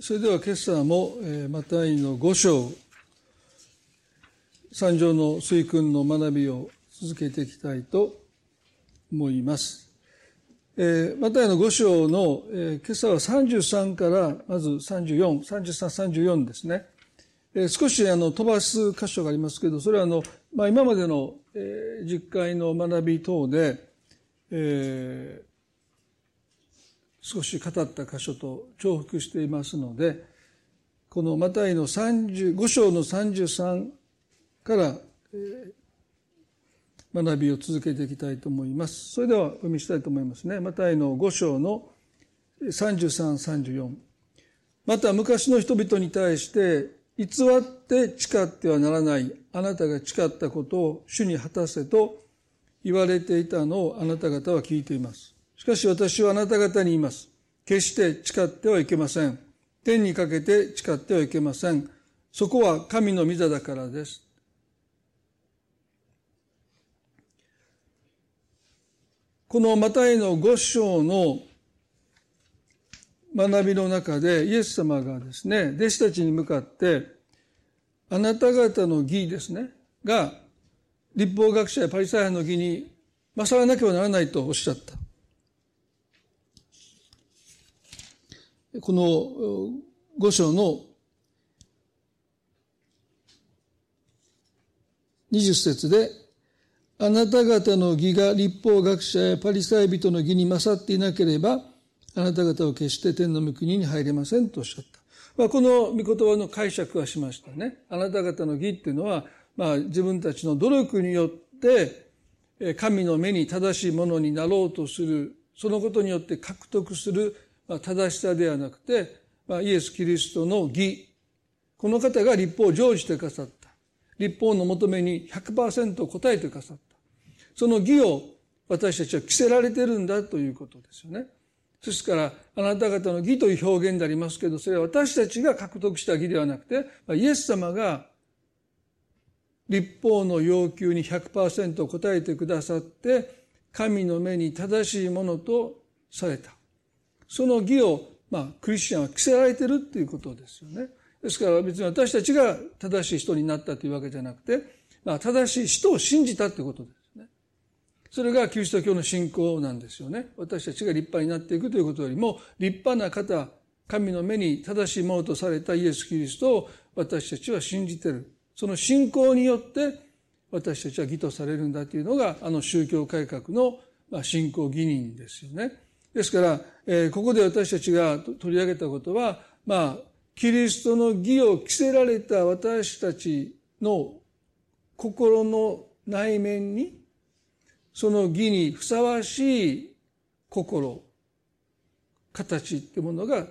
それでは今朝も、えー、マタイの五章、三条の水訓の学びを続けていきたいと思います。えー、マタイの五章の、えー、今朝は33からまず34、33、34ですね。えー、少しあの飛ばす箇所がありますけど、それはあの、まあ、今までの、えー、実会の学び等で、えー、少し語った箇所と重複していますので、このマタイの35章の33から、学びを続けていきたいと思います。それではお読みしたいと思いますね。マタイの5章の33、34。また昔の人々に対して偽って誓ってはならないあなたが誓ったことを主に果たせと言われていたのをあなた方は聞いています。しかし私はあなた方に言います。決して誓ってはいけません。天にかけて誓ってはいけません。そこは神の御座だからです。このマタイの五章の学びの中でイエス様がですね、弟子たちに向かって、あなた方の義ですね、が立法学者やパリサイ派の義に勝らなければならないとおっしゃった。この五章の二十節で、あなた方の義が立法学者やパリサイ人の義に勝っていなければ、あなた方を決して天の御国に入れませんとおっしゃった。まあ、この御言葉の解釈はしましたね。あなた方の義っていうのは、まあ、自分たちの努力によって、神の目に正しいものになろうとする、そのことによって獲得する正しさではなくて、まあ、イエス・キリストの義。この方が立法を成就してくださった。立法の求めに100%答えてくださった。その義を私たちは着せられてるんだということですよね。ですから、あなた方の義という表現でありますけど、それは私たちが獲得した義ではなくて、イエス様が立法の要求に100%答えてくださって、神の目に正しいものとされた。その義を、まあ、クリスチャンは着せられてるっていうことですよね。ですから別に私たちが正しい人になったというわけじゃなくて、まあ、正しい人を信じたってことですね。それがキリスト教の信仰なんですよね。私たちが立派になっていくということよりも、立派な方、神の目に正しいものとされたイエス・キリストを私たちは信じてる。その信仰によって私たちは義とされるんだというのが、あの宗教改革の信仰義人ですよね。ですから、えー、ここで私たちが取り上げたことは、まあ、キリストの義を着せられた私たちの心の内面に、その義にふさわしい心、形ってものが、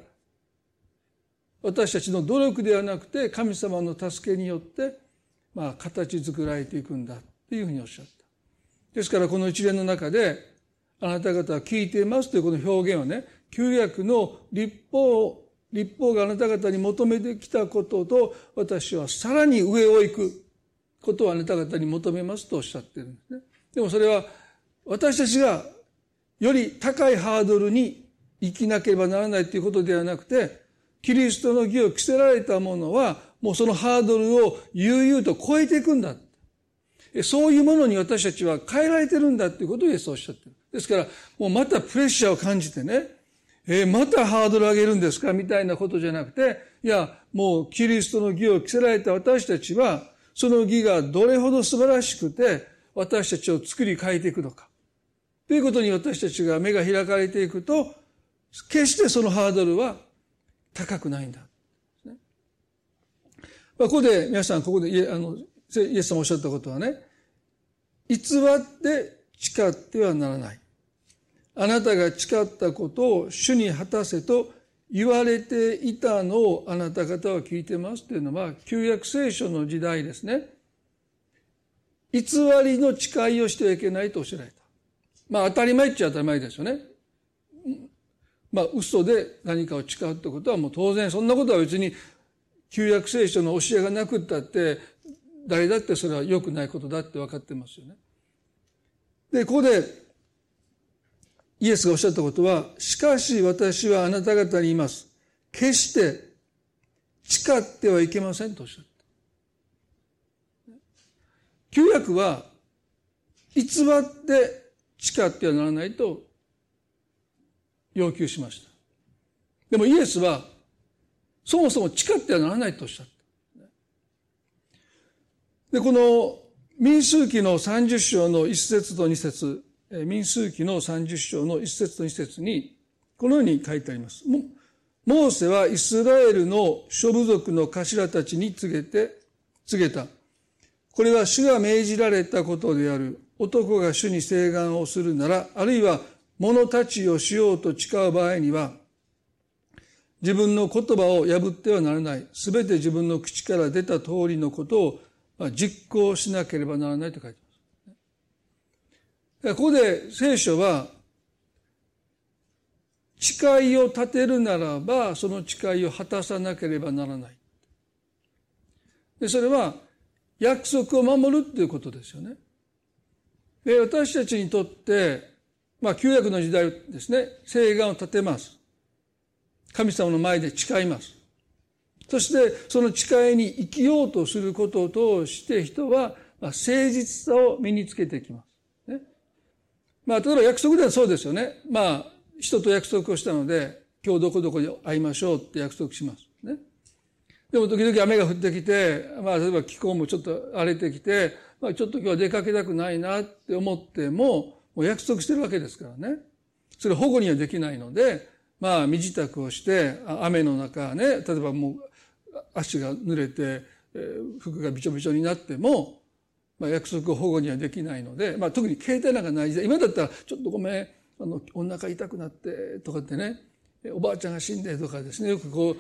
私たちの努力ではなくて、神様の助けによって、まあ、形作られていくんだっていうふうにおっしゃった。ですから、この一連の中で、あなた方は聞いていますというこの表現はね、旧約の立法、立法があなた方に求めてきたことと、私はさらに上を行くことをあなた方に求めますとおっしゃってるんですね。でもそれは、私たちがより高いハードルに生きなければならないということではなくて、キリストの義を着せられたものは、もうそのハードルを悠々と超えていくんだ。そういうものに私たちは変えられてるんだということをイエスおっしゃってる。ですから、もうまたプレッシャーを感じてね、えー、またハードル上げるんですかみたいなことじゃなくて、いや、もうキリストの義を着せられた私たちは、その義がどれほど素晴らしくて、私たちを作り変えていくのか。ということに私たちが目が開かれていくと、決してそのハードルは高くないんだ。まあ、ここで、皆さん、ここであのイエス様おっしゃったことはね、偽って誓ってはならない。あなたが誓ったことを主に果たせと言われていたのをあなた方は聞いてますというのは、旧約聖書の時代ですね。偽りの誓いをしてはいけないとおっしゃられた。まあ当たり前っちゃ当たり前ですよね。まあ嘘で何かを誓うってことはもう当然そんなことは別に旧約聖書の教えがなくったって誰だってそれは良くないことだって分かってますよね。で、ここで、イエスがおっしゃったことは、しかし私はあなた方に言います。決して誓ってはいけませんとおっしゃった。旧約は、偽って誓ってはならないと要求しました。でもイエスは、そもそも誓ってはならないとおっしゃった。で、この民数記の30章の1節と2節民数記の30章の1節と2節に、このように書いてあります。モーセはイスラエルの諸部族の頭たちに告げて、告げた。これは主が命じられたことである。男が主に請願をするなら、あるいは者たちをしようと誓う場合には、自分の言葉を破ってはならない。すべて自分の口から出た通りのことを実行しなければならないと書いてます。ここで聖書は、誓いを立てるならば、その誓いを果たさなければならない。で、それは、約束を守るっていうことですよね。で、私たちにとって、まあ、旧約の時代ですね、誓願を立てます。神様の前で誓います。そして、その誓いに生きようとすることを通して、人は、誠実さを身につけてきます。ね。まあ、例えば約束ではそうですよね。まあ、人と約束をしたので、今日どこどこで会いましょうって約束します。ね。でも時々雨が降ってきて、まあ例えば気候もちょっと荒れてきて、まあちょっと今日は出かけたくないなって思っても、もう約束してるわけですからね。それ保護にはできないので、まあ身支度をして、雨の中ね、例えばもう足が濡れて、服がびちょびちょになっても、まあ約束保護にはできないので、まあ特に携帯なんかない時代、今だったらちょっとごめん、あの、お腹痛くなってとかってね、おばあちゃんが死んでとかですね、よくこう、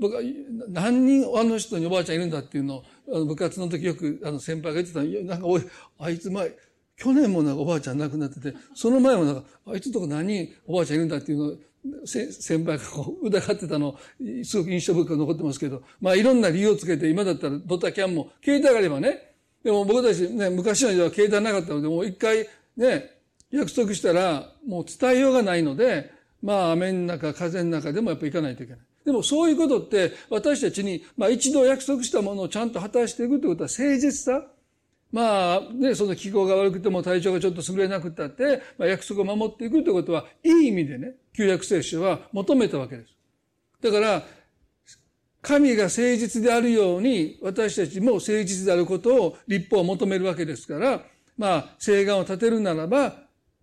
僕は何人あの人におばあちゃんいるんだっていうのを、あの部活の時よくあの先輩が言ってたなんかおい、あいつ前、去年もなんかおばあちゃん亡くなってて、その前もなんか、あいつとか何人おばあちゃんいるんだっていうのを、先輩がこう疑ってたの、すごく印象深く残ってますけど、まあいろんな理由をつけて、今だったらドタキャンも、携帯があればね、でも僕たちね、昔の時は携帯なかったので、もう一回ね、約束したら、もう伝えようがないので、まあ、雨の中、風の中でもやっぱ行かないといけない。でもそういうことって私たちに、まあ一度約束したものをちゃんと果たしていくということは誠実さ。まあね、その気候が悪くても体調がちょっと優れなくたって、まあ、約束を守っていくということは、いい意味でね、旧約聖書は求めたわけです。だから、神が誠実であるように、私たちも誠実であることを立法を求めるわけですから、まあ、請願を立てるならば、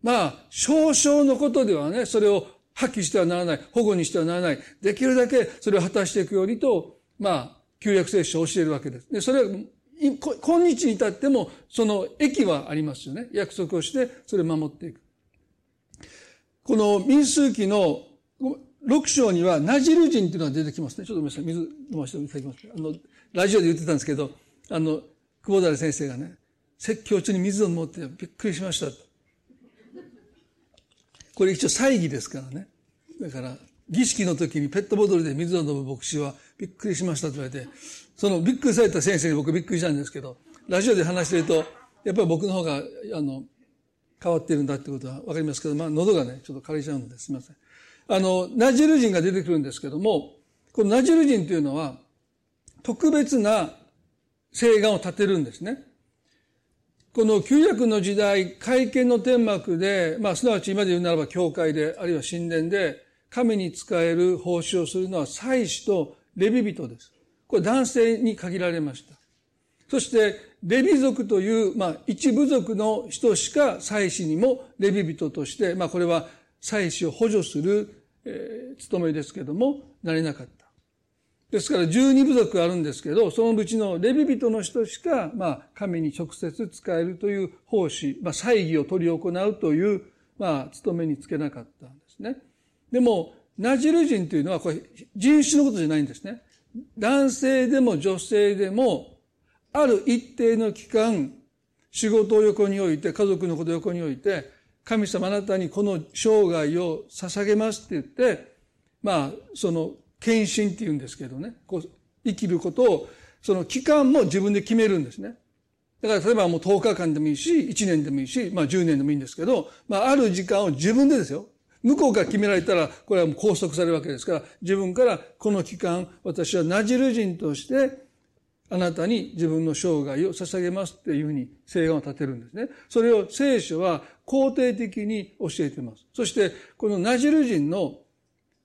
まあ、少々のことではね、それを破棄してはならない、保護にしてはならない、できるだけそれを果たしていくようにと、まあ、旧約聖書を教えるわけです。で、それは、今日に至っても、その益はありますよね。約束をして、それを守っていく。この民数記の6章には、ナジル人っていうのが出てきますね。ちょっとごめんなさい。水飲ませていただきます。あの、ラジオで言ってたんですけど、あの、久保田先生がね、説教中に水を飲むってびっくりしました。これ一応祭儀ですからね。だから、儀式の時にペットボトルで水を飲む牧師はびっくりしましたと言われて、そのびっくりされた先生に僕びっくりしたんですけど、ラジオで話してると、やっぱり僕の方が、あの、変わってるんだってことはわかりますけど、まあ喉がね、ちょっと枯れちゃうのですみません。あの、ナジル人が出てくるんですけども、このナジル人というのは、特別な請願を立てるんですね。この旧約の時代、会見の天幕で、まあ、すなわち今で言うならば教会で、あるいは神殿で、神に仕える奉仕をするのは祭司とレビ人です。これ男性に限られました。そして、レビ族という、まあ、一部族の人しか祭司にもレビ人として、まあ、これは祭司を補助する、えー、務めですけども、なれなかった。ですから十二部族あるんですけど、そのうちのレビ人の人しか、まあ、神に直接使えるという奉仕、まあ、祭儀を取り行うという、まあ、務めにつけなかったんですね。でも、ナジル人というのは、これ、人種のことじゃないんですね。男性でも女性でも、ある一定の期間、仕事を横に置いて、家族のことを横に置いて、神様あなたにこの生涯を捧げますって言って、まあ、その献身って言うんですけどね、こう生きることを、その期間も自分で決めるんですね。だから例えばもう10日間でもいいし、1年でもいいし、まあ10年でもいいんですけど、まあある時間を自分でですよ。向こうから決められたら、これはもう拘束されるわけですから、自分からこの期間、私はナジル人として、あなたに自分の生涯を捧げますっていうふうに誓願を立てるんですね。それを聖書は肯定的に教えています。そして、このナジル人の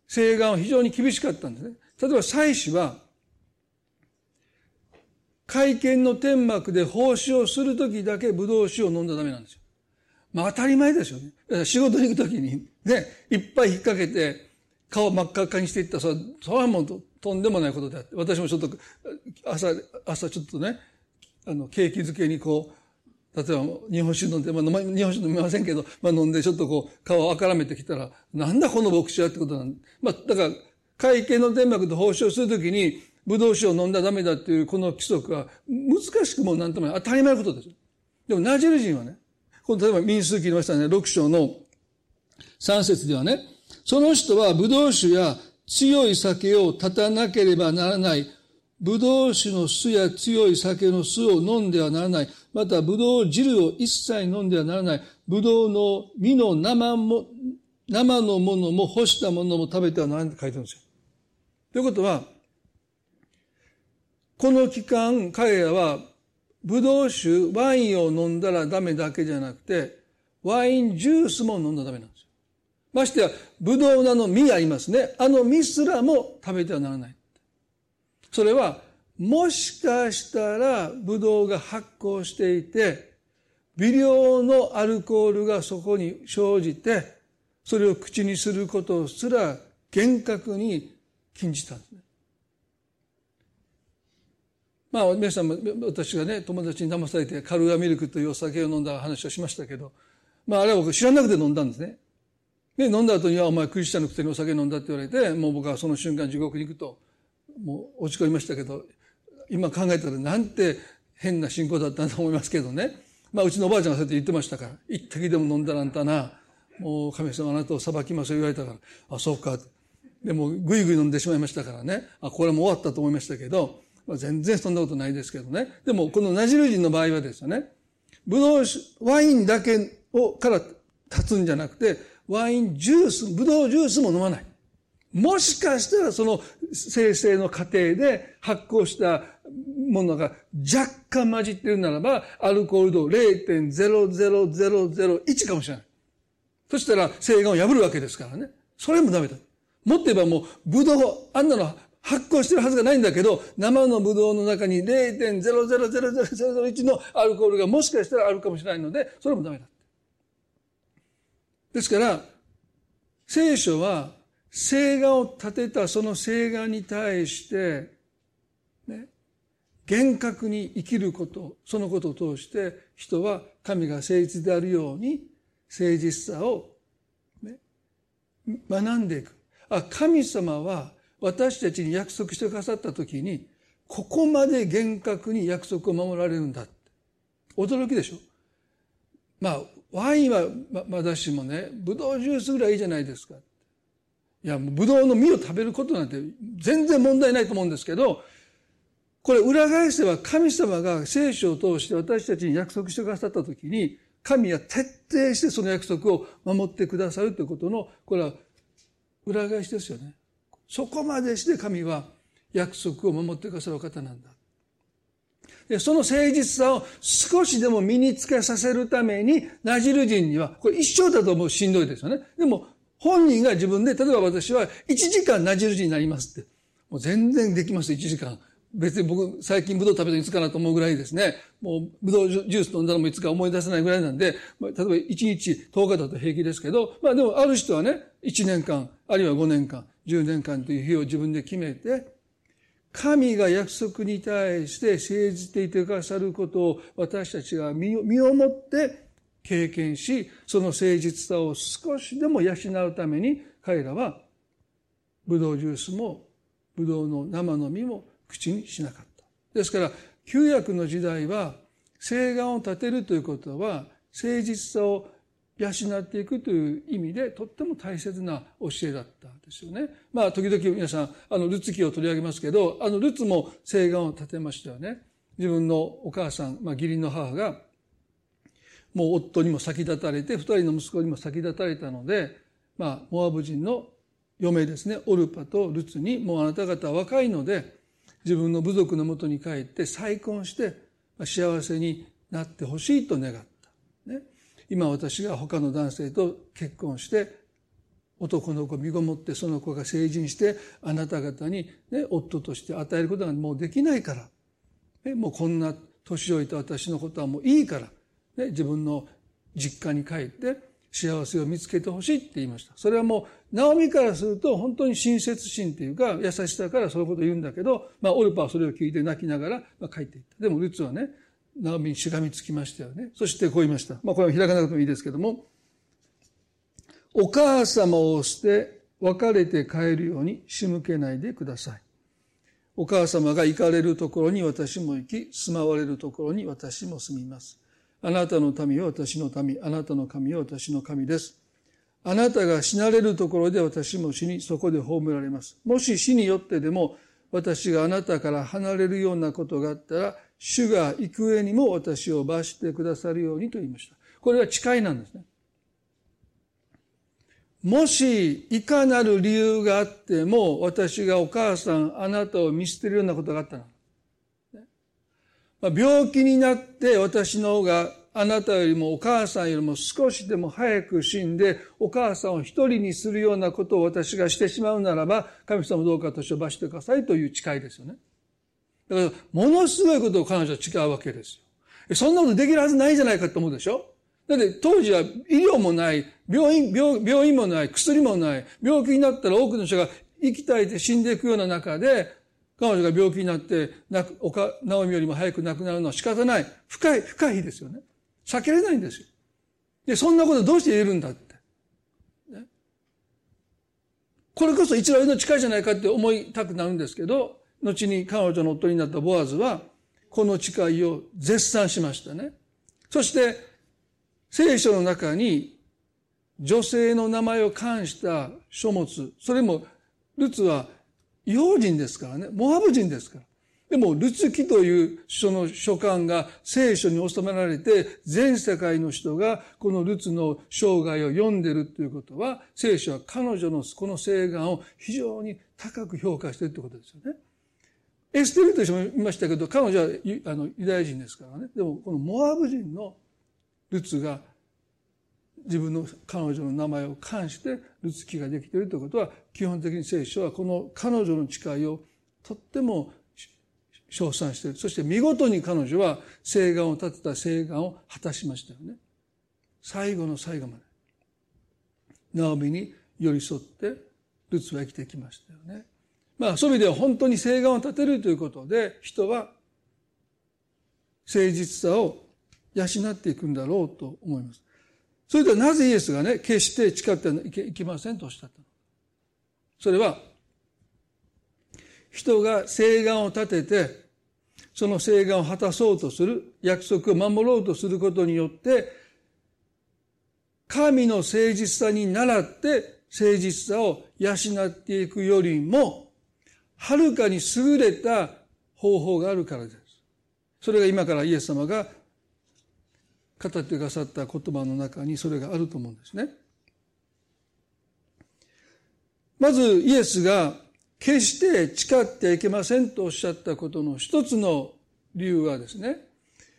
誓願は非常に厳しかったんですね。例えば、祭司は、会見の天幕で奉仕をするときだけブドウ酒を飲んだらダメなんですよ。まあ当たり前ですよね。仕事に行くときに、ね、いっぱい引っ掛けて、顔真っ赤っかにしていったら、それはもうとんでもないことであって、私もちょっと、朝、朝ちょっとね、あの、ケーキ漬けにこう、例えば日本酒飲んで、まあ、日本酒飲みませんけど、まあ飲んでちょっとこう、顔をあからめてきたら、なんだこの牧師はってことなんまあ、だから、会計の天幕で奉仕をするときに、ブドウ酒を飲んだらダメだっていうこの規則は、難しくもなんともない。当たり前のことです。でもナジェル人はね、この例えば民数記のましたね、6章の3節ではね、その人はブドウ酒や強い酒を断たなければならない。ブドウ酒の酢や強い酒の酢を飲んではならない。また、ブドウ汁を一切飲んではならない。ブドウの実の生も、生のものも干したものも食べてはならないって書いてるんですよ。ということは、この期間、彼らは、ブドウ酒、ワインを飲んだらダメだけじゃなくて、ワインジュースも飲んだらダメなんですよ。ましてや、ブドウ菜の実ありますね。あの実すらも食べてはならない。それは、もしかしたら、ブドウが発酵していて、微量のアルコールがそこに生じて、それを口にすることすら厳格に禁じたんですね。まあ、皆さんも、私がね、友達に騙されてカルアミルクというお酒を飲んだ話をしましたけど、まあ、あれは僕知らなくて飲んだんですね。で、飲んだ後には、お前クリスチャンのくせにお酒飲んだって言われて、もう僕はその瞬間地獄に行くと、もう落ち込みましたけど、今考えたらなんて変な信仰だったんだと思いますけどね。まあ、うちのおばあちゃんがそうやって言ってましたから、一滴でも飲んだらあんたな、もう神様あなたを裁きますよ言われたから、あ、そうか。でも、ぐいぐい飲んでしまいましたからね。あ、これも終わったと思いましたけど、まあ、全然そんなことないですけどね。でも、このナジル人の場合はですよね、ブドウワインだけをから立つんじゃなくて、ワインジュース、ブドウジュースも飲まない。もしかしたらその生成の過程で発酵したものが若干混じってるならば、アルコール度0.00001かもしれない。そしたら、制限を破るわけですからね。それもダメだ。もっと言えばもう、ブドウ、あんなの発酵してるはずがないんだけど、生のブドウの中に0.000001のアルコールがもしかしたらあるかもしれないので、それもダメだ。ですから、聖書は、聖願を立てたその聖願に対して、ね、厳格に生きること、そのことを通して、人は神が誠実であるように、誠実さを、ね、学んでいく。あ、神様は私たちに約束してくださった時に、ここまで厳格に約束を守られるんだって。驚きでしょ？まあ、ワインはまだしもね、ブドウジュースぐらいいいじゃないですか。いや、ブドウの実を食べることなんて全然問題ないと思うんですけど、これ裏返せば神様が聖書を通して私たちに約束してくださったときに、神は徹底してその約束を守ってくださるということの、これは裏返しですよね。そこまでして神は約束を守ってくださる方なんだ。でその誠実さを少しでも身につけさせるために、ナジル人には、これ一生だともうしんどいですよね。でも、本人が自分で、例えば私は1時間ナジル人になりますって。もう全然できます、1時間。別に僕、最近ブドウ食べたのいつかなと思うぐらいですね。もう、ブドウジュース飲んだのもいつか思い出せないぐらいなんで、まあ、例えば1日10日だと平気ですけど、まあでもある人はね、1年間、あるいは5年間、10年間という日を自分で決めて、神が約束に対して誠実でいてくださることを私たちが身をもって経験し、その誠実さを少しでも養うために彼らはブドウジュースもブドウの生の実も口にしなかった。ですから、旧約の時代は、聖願を立てるということは、誠実さを養っていくという意味でとっても大切な教えだったんですよね。まあ時々皆さん、あのルツ記を取り上げますけど、あのルツも誓願を立てましたよね。自分のお母さん、まあ義理の母が、もう夫にも先立たれて、二人の息子にも先立たれたので、まあ、モアブ人の嫁ですね、オルパとルツに、もうあなた方は若いので、自分の部族のもとに帰って再婚して、幸せになってほしいと願った。今私が他の男性と結婚して、男の子身ごもってその子が成人してあなた方に、ね、夫として与えることがもうできないから、ね、もうこんな年老いた私のことはもういいから、ね、自分の実家に帰って幸せを見つけてほしいって言いました。それはもう、ナオミからすると本当に親切心というか優しさからそういうことを言うんだけど、まあオルパはそれを聞いて泣きながら、まあ、帰っていった。でもルツはね、ナオミにしがみつきましたよね。そしてこう言いました。まあこれは開かなくてもいいですけども、お母様を捨て別れて帰るように仕向けないでください。お母様が行かれるところに私も行き、住まわれるところに私も住みます。あなたの民は私の民、あなたの神は私の神です。あなたが死なれるところで私も死に、そこで葬られます。もし死によってでも、私があなたから離れるようなことがあったら、主が行く上にも私を罰してくださるようにと言いました。これは誓いなんですね。もし、いかなる理由があっても、私がお母さん、あなたを見捨てるようなことがあったら、病気になって私の方があなたよりもお母さんよりも少しでも早く死んで、お母さんを一人にするようなことを私がしてしまうならば、神様どうか私を罰してくださいという誓いですよね。だから、ものすごいことを彼女は誓うわけですよ。そんなことできるはずないじゃないかと思うでしょ？だって当時は医療もない、病院、病病院もない、薬もない、病気になったら多くの人が生き絶えて死んでいくような中で、彼女が病気になって、なおか、ナオミよりも早く亡くなるのは仕方ない。深い、深いですよね。避けれないんですよ。で、そんなことどうして言えるんだって。ね、これこそ一番の近いじゃないかって思いたくなるんですけど、後に彼女の夫になったボアズは、この誓いを絶賛しましたね。そして、聖書の中に女性の名前を冠した書物、それもルツは用人ですからね、モアブ人ですから。でも、ルツ記という書の書簡が聖書に収められて、全世界の人がこのルツの生涯を読んでるということは、聖書は彼女のこの聖願を非常に高く評価しているということですよね。エステルという人もいましたけど、彼女はあのユダヤ人ですからね。でも、このモアブ人のルツが自分の彼女の名前を冠してルツ記ができているということは基本的に聖書はこの彼女の誓いをとっても称賛している。そして見事に彼女は聖願を立てた聖願を果たしましたよね。最後の最後まで。ナオミに寄り添ってルツは生きてきましたよね。まあそういう意味では本当に聖願を立てるということで人は誠実さを養っていくんだろうと思います。それではなぜイエスがね、決して誓ってはいけませんとおっしゃったの？それは、人が誓願を立てて、その誓願を果たそうとする、約束を守ろうとすることによって、神の誠実さに倣って誠実さを養っていくよりも、はるかに優れた方法があるからです。それが今からイエス様が語ってくださった言葉の中にそれがあると思うんですね。まずイエスが決して誓ってはいけませんとおっしゃったことの一つの理由はですね、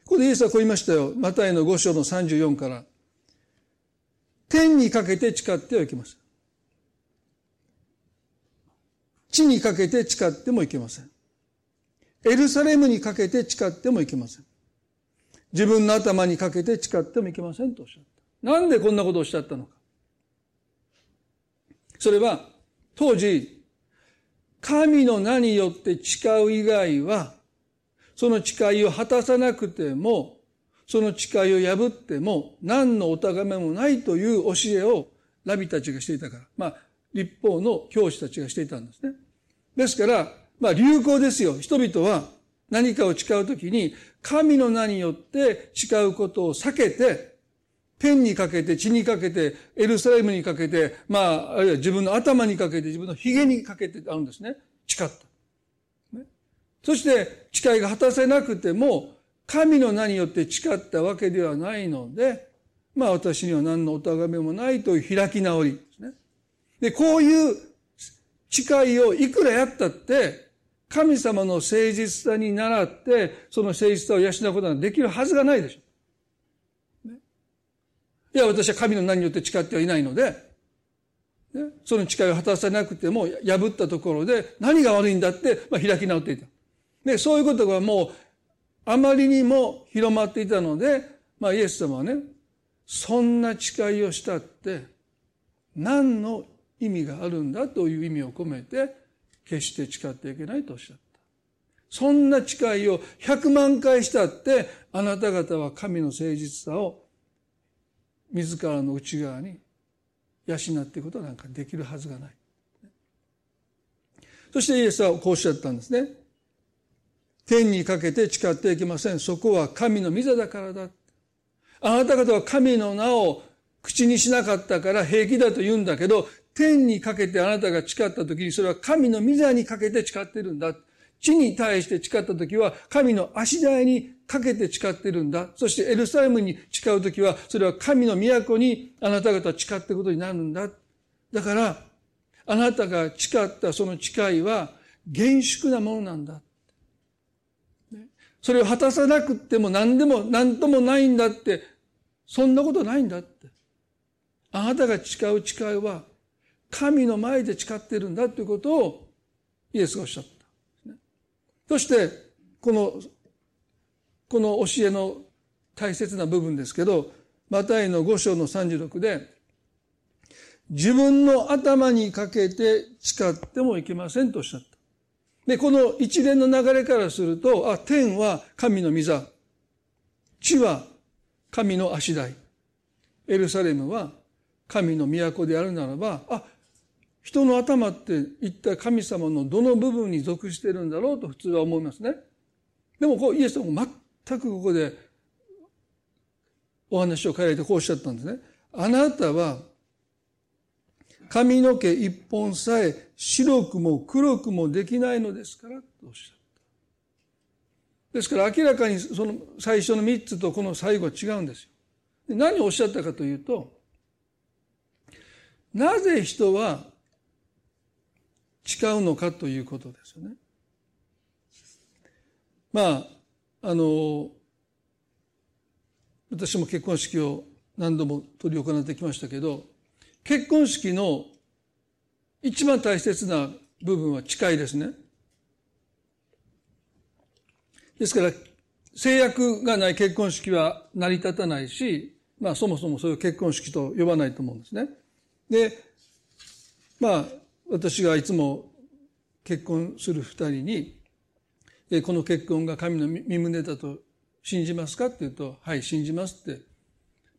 ここでイエスはこう言いましたよ。マタイの5章の34から。天にかけて誓ってはいけません。地にかけて誓ってもいけません。エルサレムにかけて誓ってもいけません。自分の頭にかけて誓ってもいけませんとおっしゃった。なんでこんなことをおっしゃったのか。それは、当時、神の名によって誓う以外は、その誓いを果たさなくても、その誓いを破っても、何のお咎めもないという教えをラビたちがしていたから。まあ、立法の教師たちがしていたんですね。ですから、まあ流行ですよ。人々は何かを誓うときに、神の名によって誓うことを避けて、天にかけて、地にかけて、エルサレムにかけて、まあ、あるいは自分の頭にかけて、自分の髭にかけてあるんですね。誓った。ね、そして、誓いが果たせなくても、神の名によって誓ったわけではないので、まあ私には何のお咎めもないという開き直りですね。で、こういう誓いをいくらやったって、神様の誠実さに倣って、その誠実さを養うことができるはずがないでしょ。ね、いや、私は神の名によって誓ってはいないので、その誓いを果たさなくても、破ったところで何が悪いんだって、開き直っていた。で、そういうことがもう、あまりにも広まっていたので、まあ、イエス様はね、そんな誓いをしたって、何の意味があるんだという意味を込めて、決して誓っていけないとおっしゃった。そんな誓いを100万回したって、あなた方は神の誠実さを自らの内側に養っていくことなんかできるはずがない。そしてイエスはこうおっしゃったんですね。天にかけて誓っていけません。そこは神の御座だからだ。あなた方は神の名を口にしなかったから平気だと言うんだけど、天にかけてあなたが誓った時にそれは神の御座にかけて誓ってるんだ。地に対して誓った時は神の足台にかけて誓ってるんだ。そしてエルサレムに誓う時はそれは神の都にあなた方誓ってことになるんだ。だから、あなたが誓ったその誓いは厳粛なものなんだ。それを果たさなくても何でも何ともないんだって、そんなことないんだって。あなたが誓う誓いは神の前で誓っているんだということをイエスがおっしゃった。そして、この、この教えの大切な部分ですけど、マタイの5章の36で、自分の頭にかけて誓ってもいけませんとおっしゃった。で、この一連の流れからすると、あ、天は神の御座、地は神の足台、エルサレムは神の都であるならば、あ、人の頭って一体神様のどの部分に属しているんだろうと普通は思いますね。でもこうイエス様も全くここでお話を変えてこうおっしゃったんですね。あなたは髪の毛一本さえ白くも黒くもできないのですからとおっしゃった。ですから明らかにその最初の三つとこの最後は違うんですよ。何をおっしゃったかというと、なぜ人は誓うのかということですよね。まあ、あの、私も結婚式を何度も執り行ってきましたけど、結婚式の一番大切な部分は誓いですね。ですから、制約がない結婚式は成り立たないし、まあそもそもそういう結婚式と呼ばないと思うんですね。で、まあ、私がいつも結婚する二人に、この結婚が神の身胸だと信じますかって言うと、はい、信じますって、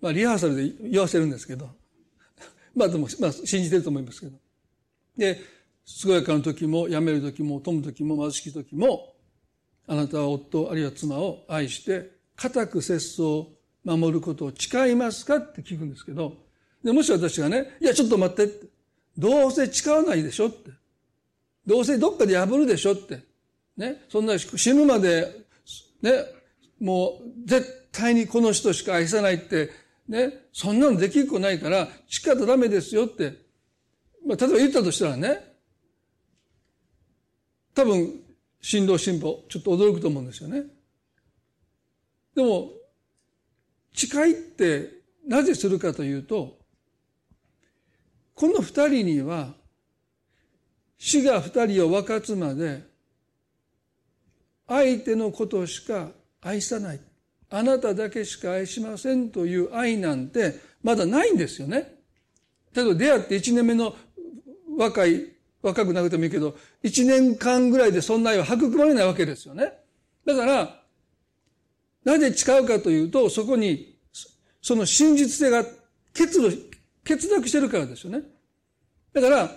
まあ、リハーサルで言わせるんですけど、まあでも、まあ、信じてると思いますけど。で、健やかな時も、辞める時も、富む時も、貧しき時も、あなたは夫、あるいは妻を愛して、固く節操を守ることを誓いますかって聞くんですけど、でもし私がね、いや、ちょっと待ってって。どうせ誓わないでしょって。どうせどっかで破るでしょって。ね。そんな死ぬまで、ね、もう絶対にこの人しか愛さないって、ね、そんなのできる子ないから、誓ったらダメですよって。まあ、例えば言ったとしたらね、多分、新郎新婦、ちょっと驚くと思うんですよね。でも、誓いってなぜするかというと、この二人には、死が二人を分かつまで、相手のことしか愛さない。あなただけしか愛しませんという愛なんてまだないんですよね。例えば出会って一年目の若い、若くなくてもいいけど、一年間ぐらいでそんな愛は育まれないわけですよね。だから、なぜ誓うかというと、そこに、その真実性が結露、欠落してるからですよね。だから、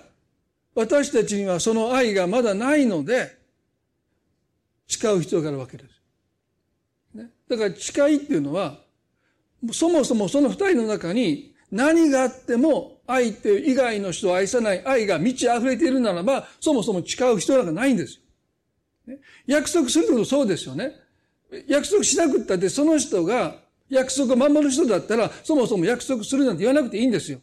私たちにはその愛がまだないので、誓う必要があるわけです。ね、だから誓いっていうのは、そもそもその二人の中に何があっても相手以外の人を愛さない愛が満ち溢れているならば、そもそも誓う必要なんかないんですよ。ね、約束するのもそうですよね。約束しなくったってその人が約束を守る人だったら、そもそも約束するなんて言わなくていいんですよ。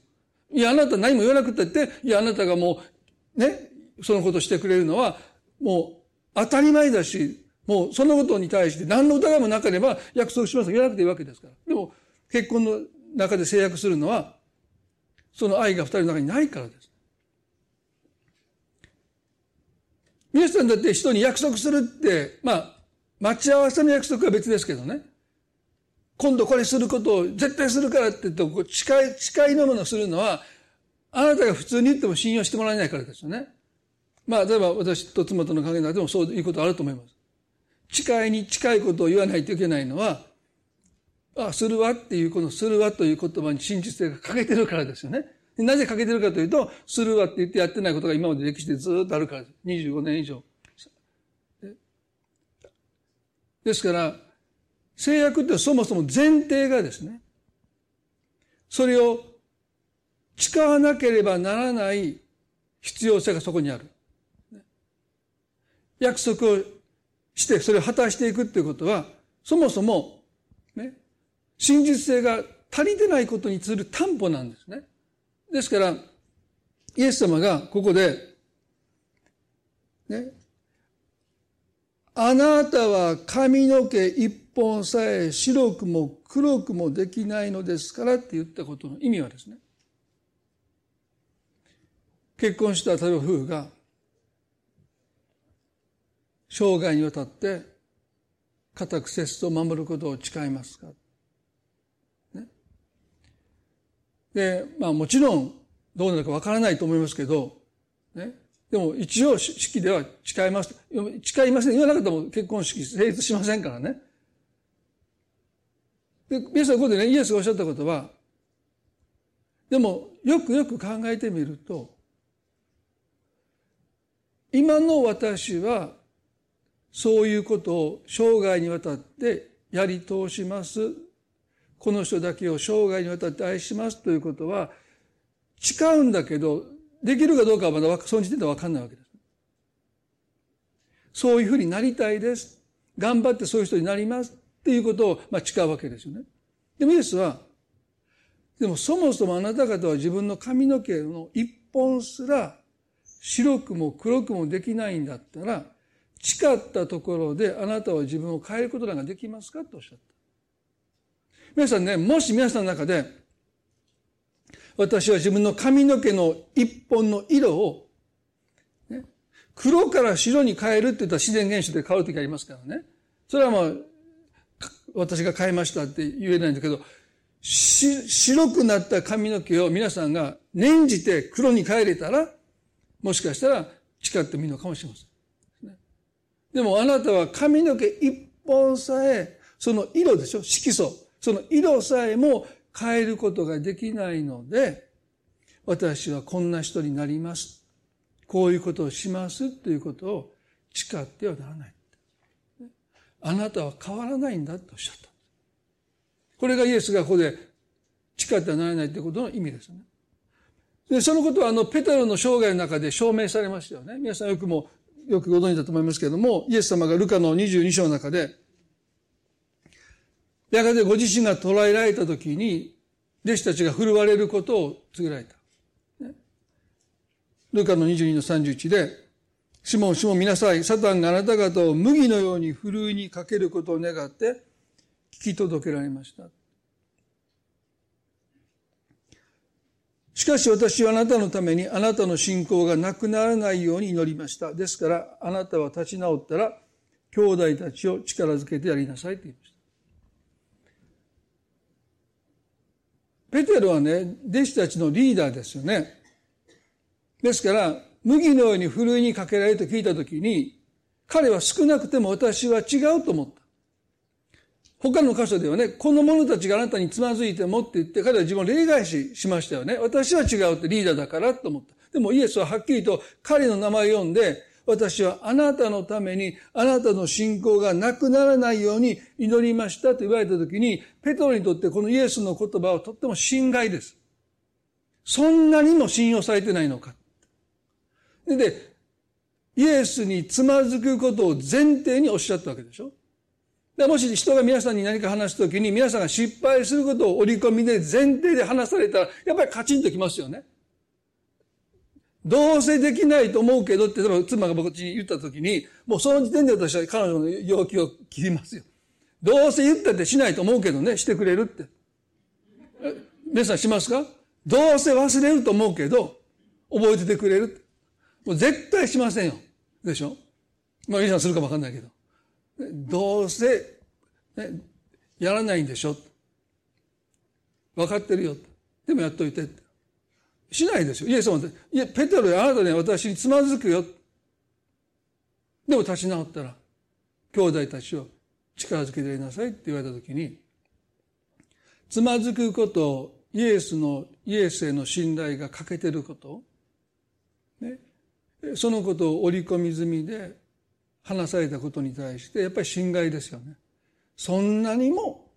いや、あなた何も言わなくたって、いや、あなたがもう、ね、そのことしてくれるのは、もう当たり前だし、もうそのことに対して何の疑いもなければ約束しますと言わなくていいわけですから。でも、結婚の中で制約するのは、その愛が二人の中にないからです。皆さんだって人に約束するって、まあ、待ち合わせの約束は別ですけどね。今度これすることを絶対するからって言って、誓い、誓いのものをするのは、あなたが普通に言っても信用してもらえないからですよね。まあ、例えば私と妻との関係の中でもそういうことあると思います。誓いに近いことを言わないといけないのは、あ、するわっていう、このするわという言葉に真実性が欠けてるからですよね。なぜ欠けてるかというと、するわって言ってやってないことが今まで歴史でずっとあるからです。25年以上。ですから、制約ってそもそも前提がですね、それを誓わなければならない必要性がそこにある。約束をしてそれを果たしていくっていうことは、そもそも、ね、真実性が足りてないことにする担保なんですね。ですから、イエス様がここで、ね、あなたは髪の毛一本さえ白くも黒くもできないのですからって言ったことの意味はですね、結婚した例えば夫婦が生涯にわたって家宅節操を守ることを誓いますか、ね、で、まあもちろんどうなるかわからないと思いますけど、ね、でも一応式では誓います。誓いません。言わなかったらも結婚式成立しませんからね。で、皆さんここでね、イエスがおっしゃったことは、でもよくよく考えてみると、今の私はそういうことを生涯にわたってやり通します。この人だけを生涯にわたって愛しますということは、誓うんだけど、できるかどうかはまだその時点ではわかんないわけです。そういうふうになりたいです。頑張ってそういう人になりますっていうことを、まあ、誓うわけですよね。でもイエスは、でもそもそもあなた方は自分の髪の毛の一本すら白くも黒くもできないんだったら、誓ったところであなたは自分を変えることなんかできますか？とおっしゃった。皆さんね、もし皆さんの中で、私は自分の髪の毛の一本の色を、ね、黒から白に変えるって言ったら自然現象で変わるときありますからね。それはまあ、私が変えましたって言えないんだけど、白くなった髪の毛を皆さんが念じて黒に変えれたら、もしかしたら誓ってもいいのかもしれません。でもあなたは髪の毛一本さえ、その色でしょ？色素。その色さえも変えることができないので、私はこんな人になります。こういうことをしますということを誓ってはならない。あなたは変わらないんだとおっしゃった。これがイエスがここで誓ってはならないということの意味ですね。で、そのことはあの、ペテロの生涯の中で証明されましたよね。皆さんよくもよくご存知だと思いますけれども、イエス様がルカの22章の中で、やがてご自身が捉えられた時に、弟子たちが振るわれることを告げられた。ルカの22の31で、シモン、シモン見なさい。サタンがあなた方を麦のようにふるいにかけることを願って聞き届けられました。しかし私はあなたのためにあなたの信仰がなくならないように祈りました。ですからあなたは立ち直ったら兄弟たちを力づけてやりなさいと言いました。ペテロはね、弟子たちのリーダーですよね。ですから、麦のようにふるいにかけられると聞いたときに、彼は少なくても私は違うと思った。他の箇所ではね、この者たちがあなたにつまずいてもって言って、彼は自分を例外ししましたよね。私は違うってリーダーだからと思った。でもイエスははっきりと彼の名前を読んで、私はあなたのためにあなたの信仰がなくならないように祈りましたと言われたときに、ペトロにとってこのイエスの言葉はとっても心外です。そんなにも信用されてないのか。で、イエスにつまずくことを前提におっしゃったわけでしょでもし人が皆さんに何か話すときに皆さんが失敗することを織り込みで前提で話されたら、やっぱりカチンときますよね。どうせできないと思うけどって、妻が僕に言ったときに、もうその時点で私は彼女の要求を切りますよ。どうせ言ったってしないと思うけどね、してくれるって。皆さんしますか？どうせ忘れると思うけど、覚えててくれる。もう絶対しませんよ。でしょ？まあ皆さんするかもわかんないけど。どうせ、ね、やらないんでしょ？分かってるよ。でもやっといて。しないですよ。イエス様って、いや、ペテロあなたね、私につまずくよ。でも立ち直ったら、兄弟たちを力づけてやりなさいって言われたときに、つまずくことをイエスの、イエスへの信頼が欠けてること、そのことを織り込み済みで話されたことに対して、やっぱり心外ですよね。そんなにも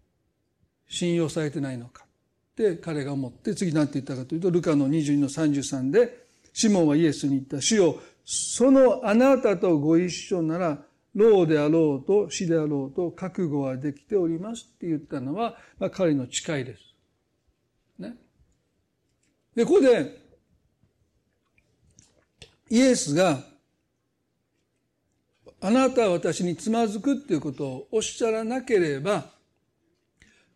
信用されてないのかって彼が思って、次何て言ったかというと、ルカの22の33で、シモンはイエスに言った、主よ、そのあなたとご一緒なら、老であろうと死であろうと覚悟はできておりますって言ったのは、まあ、彼の誓いです。ね。で、ここで、イエスが、あなたは私につまずくっていうことをおっしゃらなければ、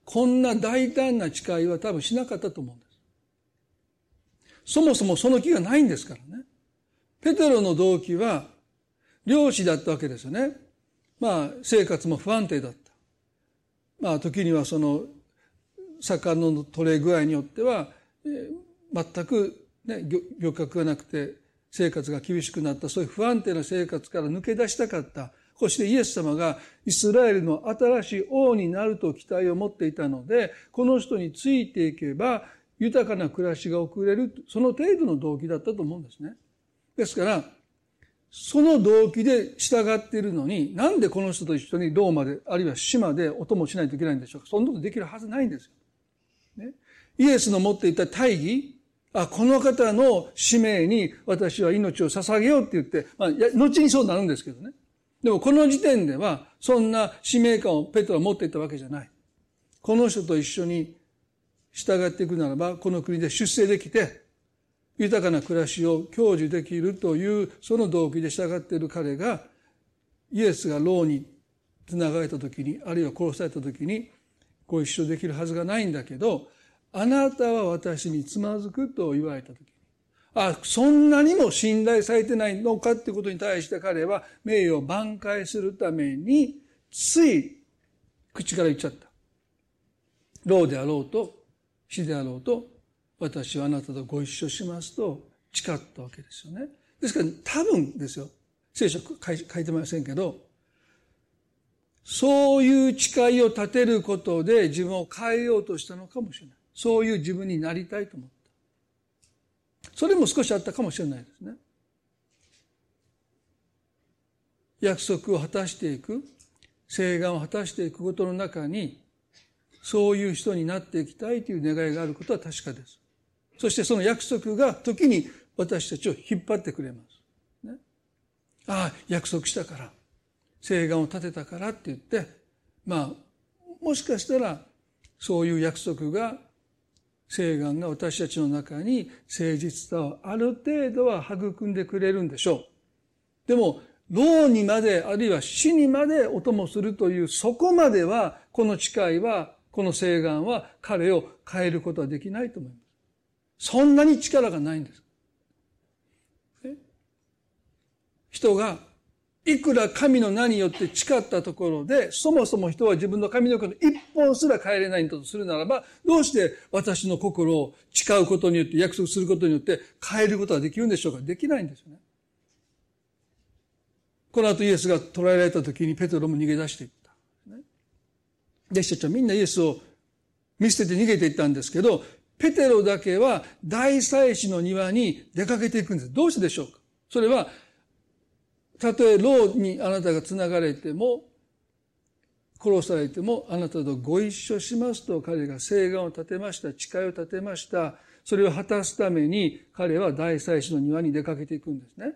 こんな大胆な誓いは多分しなかったと思うんです。そもそもその気がないんですからね。ペテロの動機は、漁師だったわけですよね。まあ、生活も不安定だった。まあ、時にはその、魚の取れ具合によっては、えー、全く、ね、漁獲がなくて生活が厳しくなった、そういう不安定な生活から抜け出したかった。そしてイエス様がイスラエルの新しい王になると期待を持っていたので、この人についていけば豊かな暮らしが送れる、その程度の動機だったと思うんですね。ですから、その動機で従っているのに、なんでこの人と一緒にローマで、あるいは島でお供しないといけないんでしょうか。そんなことできるはずないんですよ。ね、イエスの持っていた大義、あ、この方の使命に私は命を捧げようって言って、まあ、後にそうなるんですけどね。でもこの時点では、そんな使命感をペトは持っていたわけじゃない。この人と一緒に従っていくならば、この国で出世できて、豊かな暮らしを享受できるという、その動機で従っている彼が、イエスが牢に繋がれた時に、あるいは殺された時に、ご一緒できるはずがないんだけど、あなたは私につまずくと言われた時に、あ、そんなにも信頼されてないのかってことに対して彼は名誉を挽回するために、つい口から言っちゃった。牢であろうと、死であろうと、私はあなたとご一緒しますと誓ったわけですよね。ですから多分ですよ。聖書書いてませんけど、そういう誓いを立てることで自分を変えようとしたのかもしれない。そういう自分になりたいと思った。それも少しあったかもしれないですね。約束を果たしていく、誓願を果たしていくことの中に、そういう人になっていきたいという願いがあることは確かです。そしてその約束が時に私たちを引っ張ってくれます。ね、ああ、約束したから、誓願を立てたからって言って、まあ、もしかしたらそういう約束が、誓願が私たちの中に誠実さをある程度は育んでくれるんでしょう。でも、老にまで、あるいは死にまでお供するという、そこまでは、この誓いは、この誓願は彼を変えることはできないと思います。そんなに力がないんです。人がいくら神の名によって誓ったところで、そもそも人は自分の神の声の一本すら変えれないんだとするならば、どうして私の心を誓うことによって、約束することによって変えることができるんでしょうか？できないんですよね。この後イエスが捕らえられた時にペテロも逃げ出していった。弟子たちはみんなイエスを見捨てて逃げていったんですけど、ペテロだけは大祭司の庭に出かけていくんです。どうしてでしょうか？それは、たとえ牢にあなたが繋がれても、殺されてもあなたとご一緒しますと彼が誓願を立てました、誓いを立てました。それを果たすために彼は大祭司の庭に出かけていくんですね。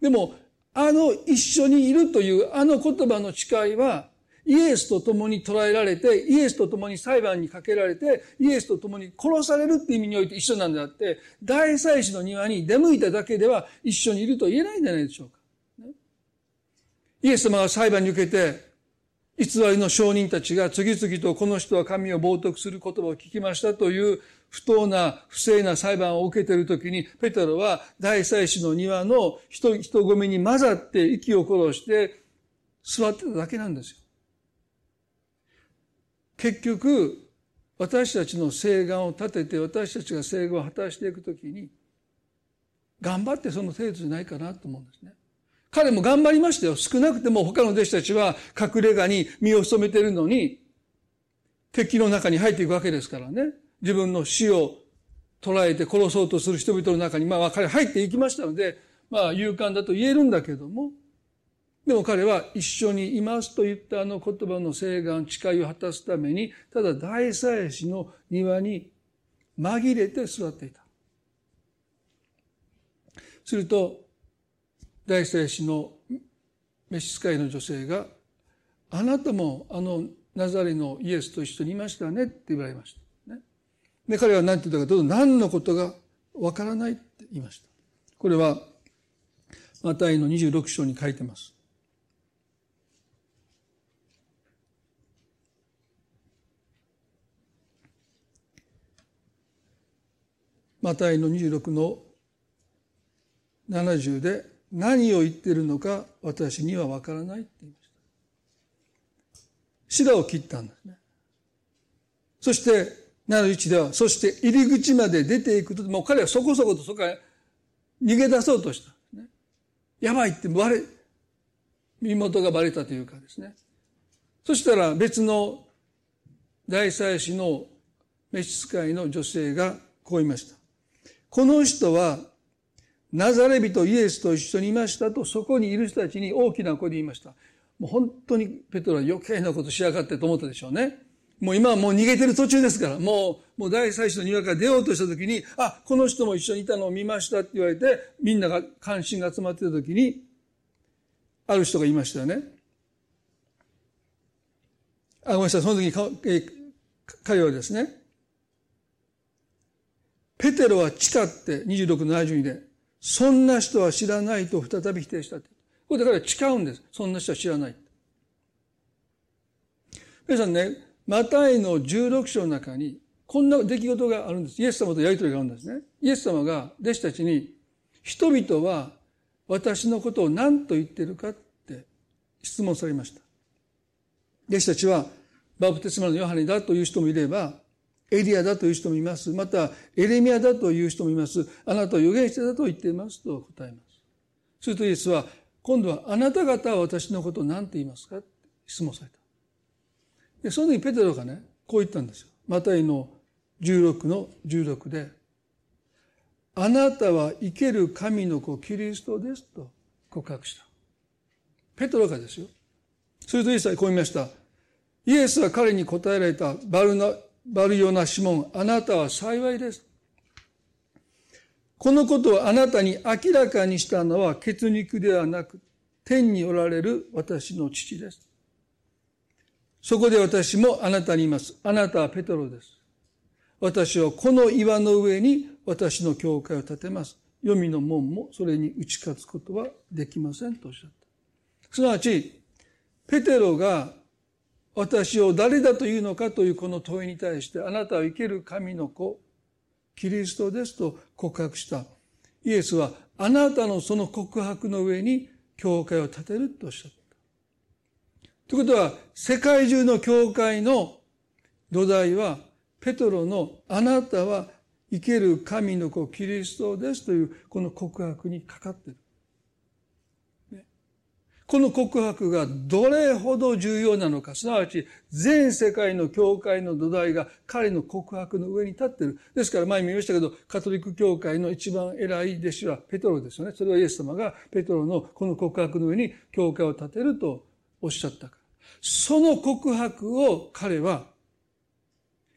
でも、あの一緒にいるというあの言葉の誓いは、イエスと共に捕らえられて、イエスと共に裁判にかけられて、イエスと共に殺されるっていう意味において一緒なんであって、大祭司の庭に出向いただけでは一緒にいると言えないんじゃないでしょうか。イエス様が裁判に受けて、偽りの証人たちが次々とこの人は神を冒涜する言葉を聞きましたという不当な不正な裁判を受けているときに、ペテロは大祭司の庭の人、人混みに混ざって息を殺して座ってただけなんですよ。結局、私たちの請願を立てて私たちが請願を果たしていくときに、頑張ってその程度じゃないかなと思うんですね。彼も頑張りましたよ。少なくても他の弟子たちは隠れ家に身を潜めているのに、敵の中に入っていくわけですからね。自分の死を捉えて殺そうとする人々の中に、まあ彼入っていきましたので、まあ勇敢だと言えるんだけども、でも彼は一緒にいますと言ったあの言葉の請願、誓いを果たすために、ただ大祭司の庭に紛れて座っていた。すると、大祭司の召使いの女性が、あなたもあのナザレのイエスと一緒にいましたねって言われました。ね、で、彼は何て言ったかというと、何のことがわからないって言いました。これは、マタイの26章に書いてます。マタイの26の70で何を言ってるのか私にはわからないって言いました。白を切ったんですね。そして、71では、そして入り口まで出ていくと、もう彼はそこそことそこから逃げ出そうとしたんですね。やばいってバレ、身元がバレたというかですね。そしたら別の大祭司の召使いの女性がこう言いました。この人はナザレ人イエスと一緒にいましたと、そこにいる人たちに大きな声で言いました。もう本当にペトロは余計なことしやがってと思ったでしょうね。もう今はもう逃げてる途中ですから、もう、もう大祭司の庭から出ようとした時に、あ、この人も一緒にいたのを見ましたって言われて、みんなが関心が集まってた時に、ある人が言いましたよね。あ、ごめんなさい、その時に彼はですね、ペテロは地下って26の72で、そんな人は知らないと再び否定したってこれだから誓うんです。そんな人は知らない。皆さんね、マタイの16章の中に、こんな出来事があるんです。イエス様とやりとりがあるんですね。イエス様が弟子たちに、人々は私のことを何と言ってるかって質問されました。弟子たちは、バプテスマのヨハネだという人もいれば、エリアだという人もいます。また、エレミアだという人もいます。あなたは預言者だと言っていますと答えます。するとイエスは、今度はあなた方は私のことを何て言いますか？って質問された。で、その時ペテロがね、こう言ったんですよ。マタイの16の16で、あなたは生ける神の子キリストですと告白した。ペトロがですよ。するとイエスはこう言いました。イエスは彼に答えられたバルナ、バルヨナ・シモン、あなたは幸いです。このことをあなたに明らかにしたのは血肉ではなく、天におられる私の父です。そこで私もあなたにいます。あなたはペトロです。私はこの岩の上に私の教会を建てます。黄泉の門もそれに打ち勝つことはできませんとおっしゃった。すなわち、ペテロが私を誰だというのかというこの問いに対して、あなたは生ける神の子、キリストですと告白した。イエスは、あなたのその告白の上に教会を建てるとおっしゃった。ということは、世界中の教会の土台は、ペトロのあなたは生ける神の子キリストですというこの告白にかかっている。この告白がどれほど重要なのか、すなわち全世界の教会の土台が彼の告白の上に立っている。ですから前も言いましたけど、カトリック教会の一番偉い弟子はペトロですよね。それはイエス様がペトロのこの告白の上に教会を建てるとおっしゃったから。その告白を彼は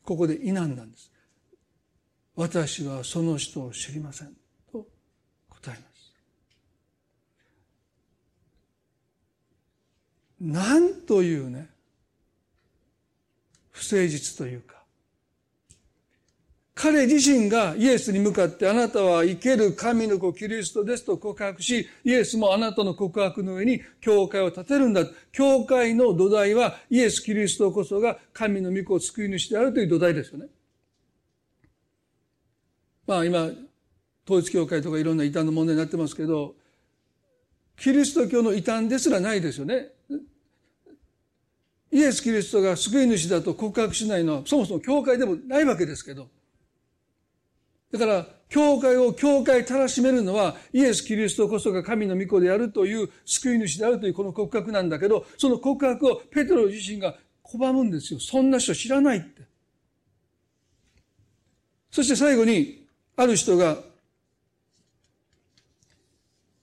ここで否んだんです。私はその人を知りません。と答えます。なんというね、不誠実というか、彼自身がイエスに向かってあなたは生ける神の子キリストですと告白し、イエスもあなたの告白の上に教会を建てるんだ。教会の土台はイエス・キリストこそが神の御子を救い主であるという土台ですよね。まあ今、統一教会とかいろんな異端の問題になってますけど、キリスト教の異端ですらないですよね。イエス・キリストが救い主だと告白しないのはそもそも教会でもないわけですけど。だから、教会を教会たらしめるのは、イエス・キリストこそが神の御子であるという救い主であるというこの告白なんだけど、その告白をペトロ自身が拒むんですよ。そんな人知らないって。そして最後に、ある人が、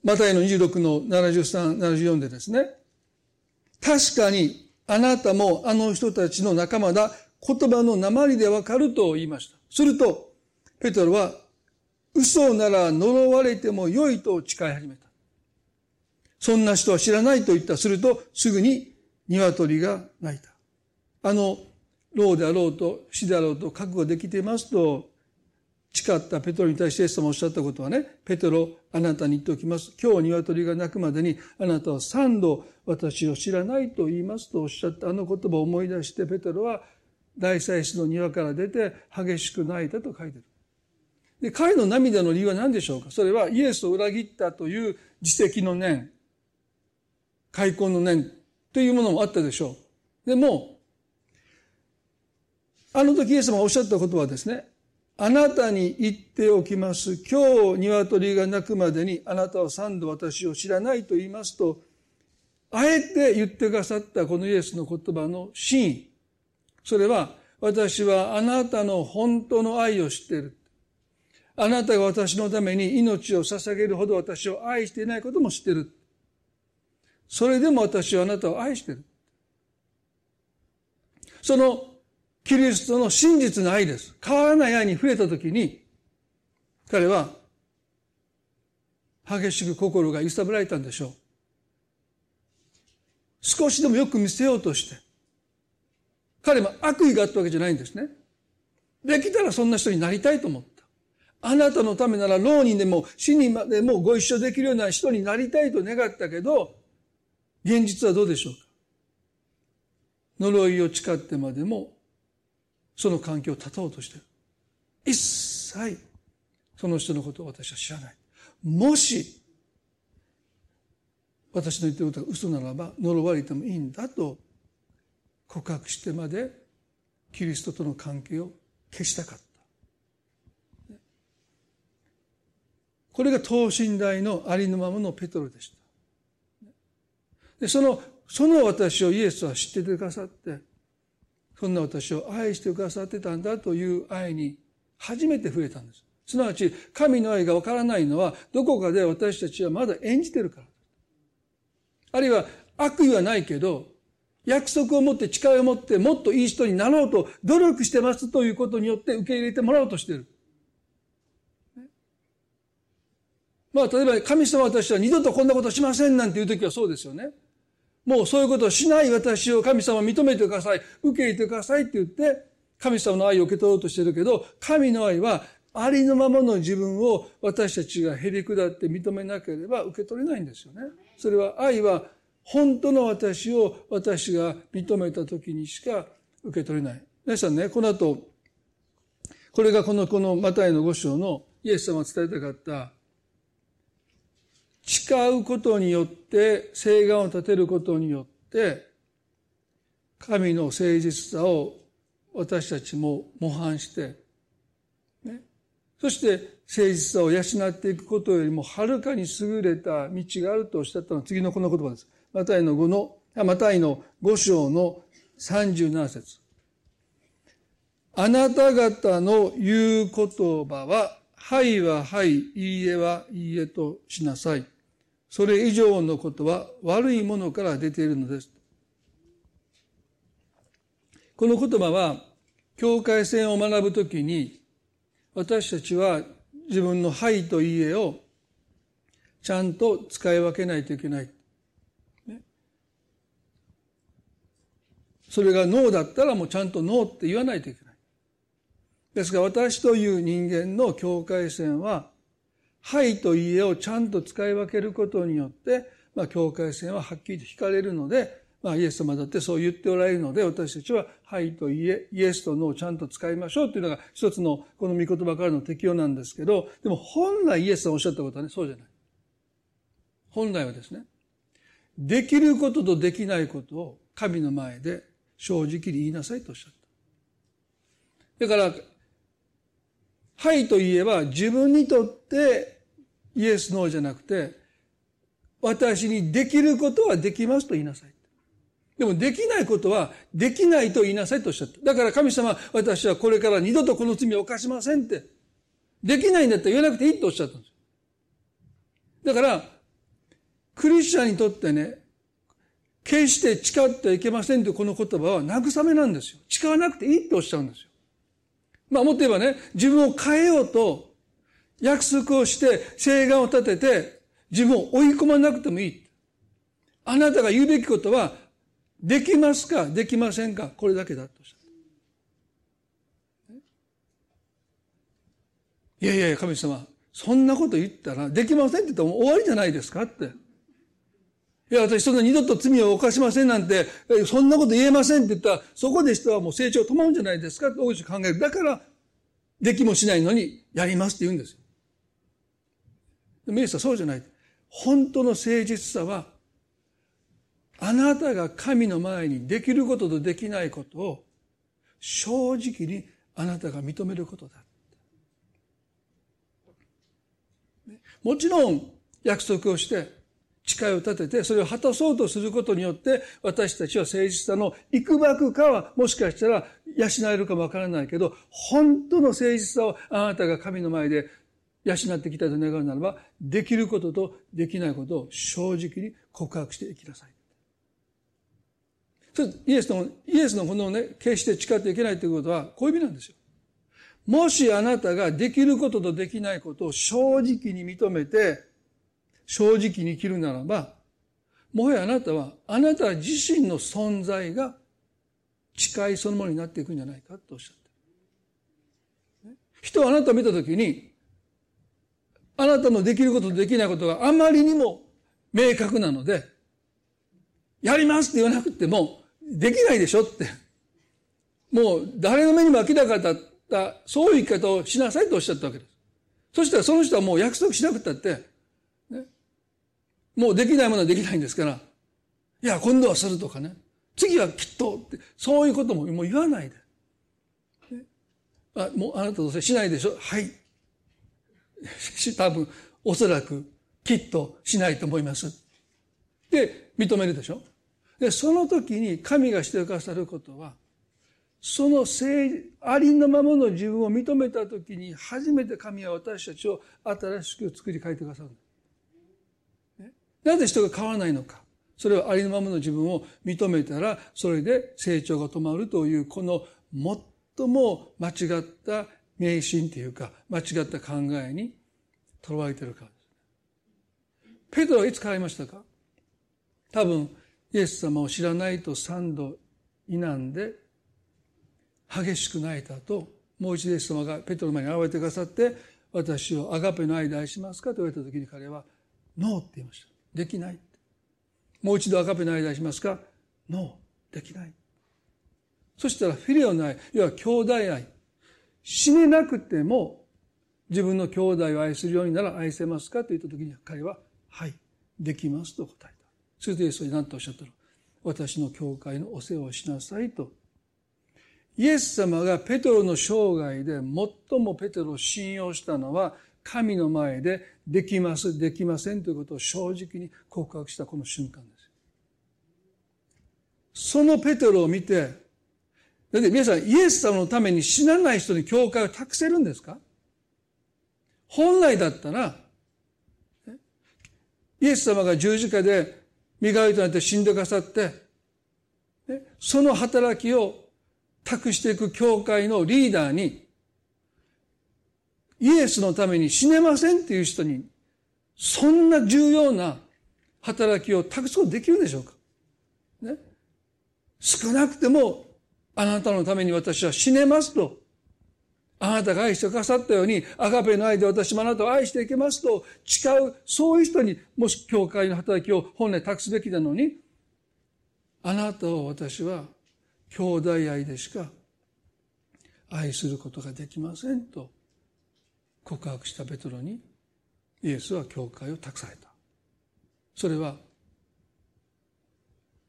マタイの26の73、74でですね、確かにあなたもあの人たちの仲間だ、言葉の鉛でわかると言いました。すると、ペトロは、嘘なら呪われても良いと誓い始めた。そんな人は知らないと言った。すると、すぐに鶏が鳴いた。あの、老であろうと死であろうと覚悟できていますと誓ったペトロに対してイエス様おっしゃったことはね、ペトロ、あなたに言っておきます。今日鶏が鳴くまでにあなたは三度私を知らないと言いますとおっしゃったあの言葉を思い出してペトロは大祭司の庭から出て激しく泣いたと書いてる。で、彼の涙の理由は何でしょうか？それはイエスを裏切ったという自責の念、開墾の念というものもあったでしょう。でも、あの時イエス様がおっしゃったことはですね、あなたに言っておきます。今日鶏が鳴くまでにあなたは三度私を知らないと言いますと、あえて言ってくださったこのイエスの言葉の真意。それは、私はあなたの本当の愛を知っている。あなたが私のために命を捧げるほど私を愛していないことも知っている。それでも私はあなたを愛している。そのキリストの真実の愛です。変わらない愛に触れたときに、彼は激しく心が揺さぶられたんでしょう。少しでもよく見せようとして、彼も悪意があったわけじゃないんですね。できたらそんな人になりたいと思った。あなたのためなら浪人でも死にまでもご一緒できるような人になりたいと願ったけど、現実はどうでしょうか呪いを誓ってまでも、その環境を断とうとしている。一切、その人のことを私は知らない。もし、私の言ってることが嘘ならば呪われてもいいんだと告白してまでキリストとの関係を消したかった。これが等身大のありのままのペトロでした。でその、その私をイエスは知っててくださって、そんな私を愛してくださってたんだという愛に初めて触れたんです。すなわち、神の愛がわからないのは、どこかで私たちはまだ演じてるから。あるいは、悪意はないけど、約束を持って誓いを持ってもっといい人になろうと努力してますということによって受け入れてもらおうとしてる。まあ、例えば、神様私は二度とこんなことしませんなんていう時はそうですよね。もうそういうことをしない私を神様認めてください。受け入れてくださいって言って、神様の愛を受け取ろうとしてるけど、神の愛はありのままの自分を私たちがへり下って認めなければ受け取れないんですよね。それは愛は本当の私を私が認めた時にしか受け取れない。皆さんね、この後、これがこの、このマタイの五章のイエス様が伝えたかった誓うことによって、誓願を立てることによって、神の誠実さを私たちも模範して、ね、そして誠実さを養っていくことよりもはるかに優れた道があるとおっしゃったのは次のこの言葉です。マタイの5の、マタイの5章の37節あなた方の言う言葉は、はいははい、いいえはいいえとしなさい。それ以上のことは悪いものから出ているのです。この言葉は、境界線を学ぶときに、私たちは自分のはいといいえをちゃんと使い分けないといけない。それがノーだったらもうちゃんとノーって言わないといけない。ですが私という人間の境界線は、はいと家をちゃんと使い分けることによって、まあ、境界線ははっきりと引かれるので、まあ、イエス様だってそう言っておられるので、私たちは、はいとイエ、イエスとノーをちゃんと使いましょうというのが一つのこの御言葉からの適用なんですけど、でも本来イエスさんおっしゃったことはね、そうじゃない。本来はですね、できることとできないことを神の前で正直に言いなさいとおっしゃった。だから、はいと言えば自分にとってイエスノーじゃなくて、私にできることはできますと言いなさい。でもできないことはできないと言いなさいとおっしゃった。だから神様、私はこれから二度とこの罪を犯しませんって。できないんだったら言わなくていいとおっしゃったんですよ。だから、クリスチャンにとってね、決して誓ってはいけませんというこの言葉は慰めなんですよ。誓わなくていいっておっしゃるんですよ。まあもっと言えばね、自分を変えようと約束をして誓願を立てて自分を追い込まなくてもいい。あなたが言うべきことはできますかできませんかこれだけだとしゃった。いやいや神様、そんなこと言ったらできませんって言ったら終わりじゃないですかって。いや、私そんな二度と罪を犯しませんなんて、そんなこと言えませんって言ったら、そこで人はもう成長止まるんじゃないですかって大い考える。だから、できもしないのに、やりますって言うんですよ。でもイエスはそうじゃない。本当の誠実さは、あなたが神の前にできることとできないことを、正直にあなたが認めることだ。もちろん、約束をして、誓いを立てて、それを果たそうとすることによって、私たちは誠実さの幾ばくかは、もしかしたら養えるかもわからないけど、本当の誠実さをあなたが神の前で養ってきたと願うならば、できることとできないことを正直に告白していきなさい。それイエスの、イエスのこのね、決して誓っていけないということは、こういう意味なんですよ。もしあなたができることとできないことを正直に認めて、正直に生きるならば、もはやあなたは、あなた自身の存在が誓いそのものになっていくんじゃないかとおっしゃってる。人はあなたを見たときに、あなたのできることとできないことがあまりにも明確なので、やりますって言わなくても、できないでしょって。もう誰の目にも明らかだった、そういう生き方をしなさいとおっしゃったわけです。そしたらその人はもう約束しなくたって、もうできないものはできないんですから、いや、今度はするとかね。次はきっとって、そういうことももう言わないで。あ、もうあなたどうせしないでしょ？はい。多分、おそらく、きっとしないと思います。で、認めるでしょ？で、その時に神がしてくださることは、その性、ありのままの自分を認めた時に、初めて神は私たちを新しく作り変えてくださる。なぜ人が変わらないのか。それはありのままの自分を認めたら、それで成長が止まるという、この最も間違った迷信というか、間違った考えにとらわれているからです。ペトロはいつ変わりましたか？多分、イエス様を知らないと三度否んで、激しく泣いた後、もう一度イエス様がペトロの前に現れてくださって、私をアガペの愛で愛しますか？と言われた時に彼は、ノーって言いました。できない。もう一度赤ペの間しますか？ノー、できない。そしたらフィレオの愛、要は兄弟愛。死ねなくても自分の兄弟を愛するようになら愛せますかと言った時に彼は、はい、できますと答えた。それでイエスは何とおっしゃったの私の教会のお世話をしなさいと。イエス様がペトロの生涯で最もペトロを信用したのは神の前でできます、できませんということを正直に告白したこの瞬間です。そのペテロを見て、だって皆さん、イエス様のために死なない人に教会を託せるんですか？本来だったら、イエス様が十字架で身代わりとなって死んでくださって、その働きを託していく教会のリーダーに、イエスのために死ねませんっていう人に、そんな重要な働きを託すことできるでしょうか？ね？少なくてもあなたのために私は死ねますとあなたが愛してくださったように、アガペの愛で私もあなたを愛していけますと誓う、そういう人にもし教会の働きを本来託すべきなのに、あなたを私は兄弟愛でしか愛することができませんと告白したペトロにイエスは教会を託された。それは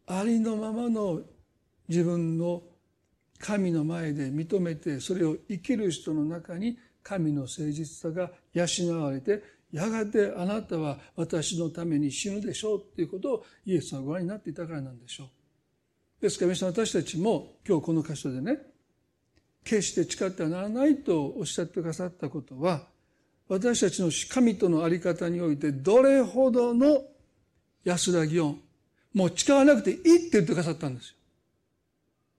ありのままの自分の神の前で認めてそれを生きる人の中に神の誠実さが養われてやがてあなたは私のために死ぬでしょうっていうことをイエスはご覧になっていたからなんでしょう。ですから皆さん私たちも今日この箇所でね決して誓ってはならないとおっしゃってくださったことは私たちの神との在り方においてどれほどの安らぎをもう誓わなくていいって言ってくださったんですよ。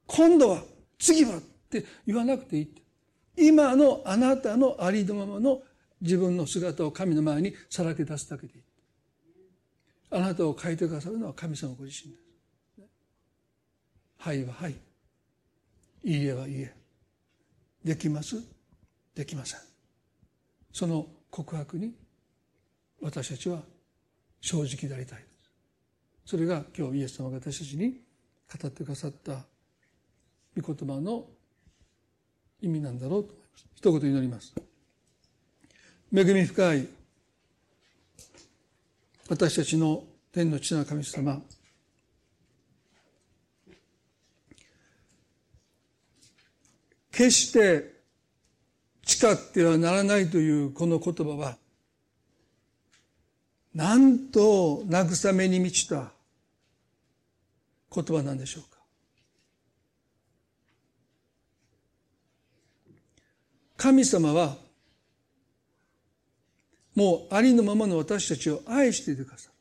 今度は次はって言わなくていいって。今のあなたのありのままの自分の姿を神の前にさらけ出すだけでいい。あなたを変えてくださるのは神様ご自身です。はいははい。いいえはいいえ。できます？できません。その告白に私たちは正直でありたいです。それが今日イエス様が私たちに語ってくださった御言葉の意味なんだろうと思います。一言祈ります。恵み深い私たちの天の地の神様決して誓ってはならないというこの言葉はなんと慰めに満ちた言葉なんでしょうか神様はもうありのままの私たちを愛していてくださる。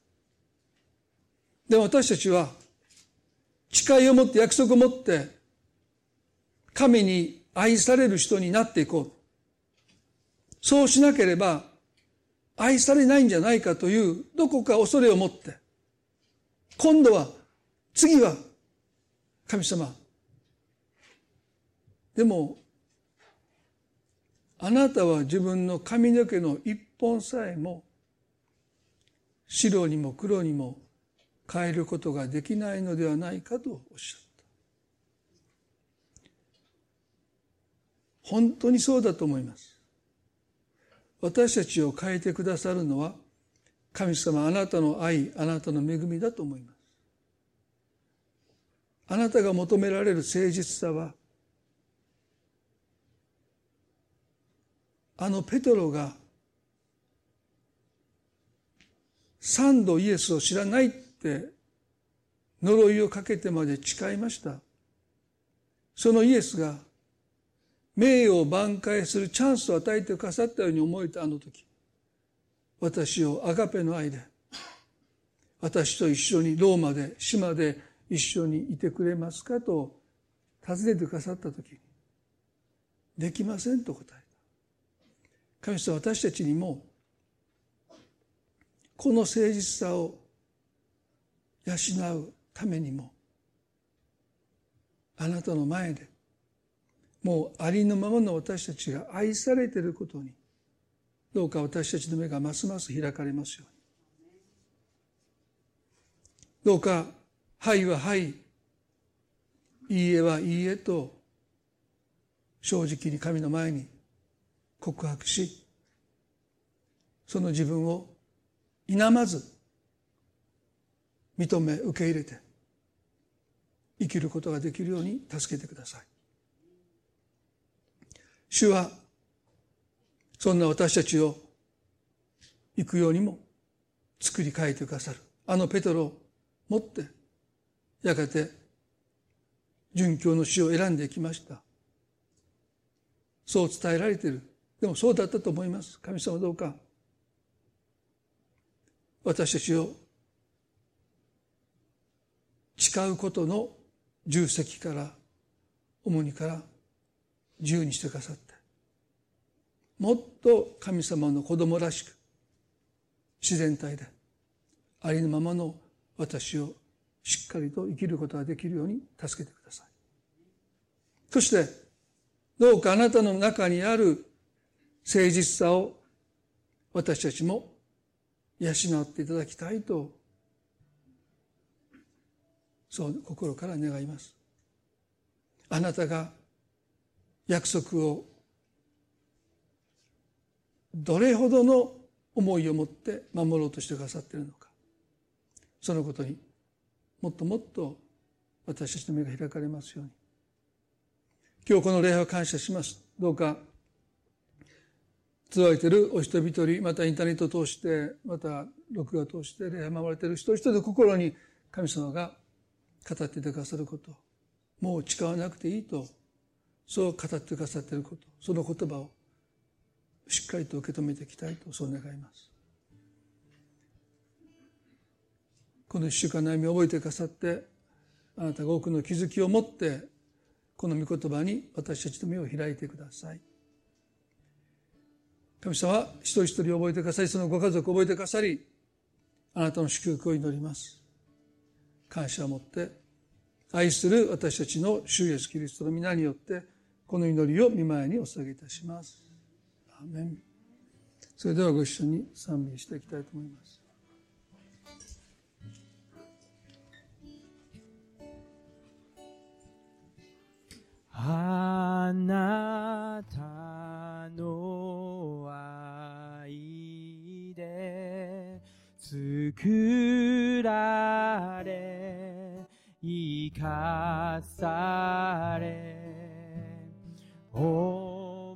で、私たちは誓いを持って約束を持って神に愛される人になっていこう。そうしなければ愛されないんじゃないかというどこか恐れを持って今度は次は神様でもあなたは自分の髪の毛の一本さえも白にも黒にも変えることができないのではないかとおっしゃった。本当にそうだと思います。私たちを変えてくださるのは神様あなたの愛、あなたの恵みだと思います。あなたが求められる誠実さはあのペトロが三度イエスを知らないって呪いをかけてまで誓いました。そのイエスが名誉を挽回するチャンスを与えてくださったように思えたあの時私をアガペの愛で私と一緒にローマで島で一緒にいてくれますかと尋ねてくださった時にできませんと答えた。神様私たちにもこの誠実さを養うためにもあなたの前でもうありのままの私たちが愛されていることにどうか私たちの目がますます開かれますように。どうか「はい」は「はい」「いいえ」は「いいえ」と正直に神の前に告白しその自分を否まず認め受け入れて生きることができるように助けてください。主はそんな私たちを行くようにも作り変えてくださる。あのペトロを持ってやがて殉教の死を選んでいきました。そう伝えられている。でもそうだったと思います。神様どうか、私たちを誓うことの重責から、重荷から自由にしてくださって、もっと神様の子供らしく、自然体で、ありのままの私をしっかりと生きることができるように助けてください。そして、どうかあなたの中にある誠実さを私たちも養っていただきたいと、そう心から願います。あなたが約束をどれほどの思いを持って守ろうとしてくださっているのか。そのことにもっともっと私たちの目が開かれますように。今日この礼拝を感謝します。どうか、集えているお人々に、またインターネットを通して、また録画を通して礼拝を守れている人一人の心に神様が語っていてくださること。もう誓わなくていいと、そう語ってくださっていること。その言葉をしっかりと受け止めていきたいと、そう願います。この一週間の歩みを覚えてくださって、あなたが多くの気づきを持って、この御言葉に私たちの目を開いてください。神様、一人一人覚えてくださり、そのご家族を覚えてくださり、あなたの祝福を祈ります。感謝を持って、愛する私たちの主イエスキリストの皆によって、この祈りを見舞いにお捧げいたします。アメンそれではご一緒に賛美していきたいと思います。あなたの愛で作られ生かされ重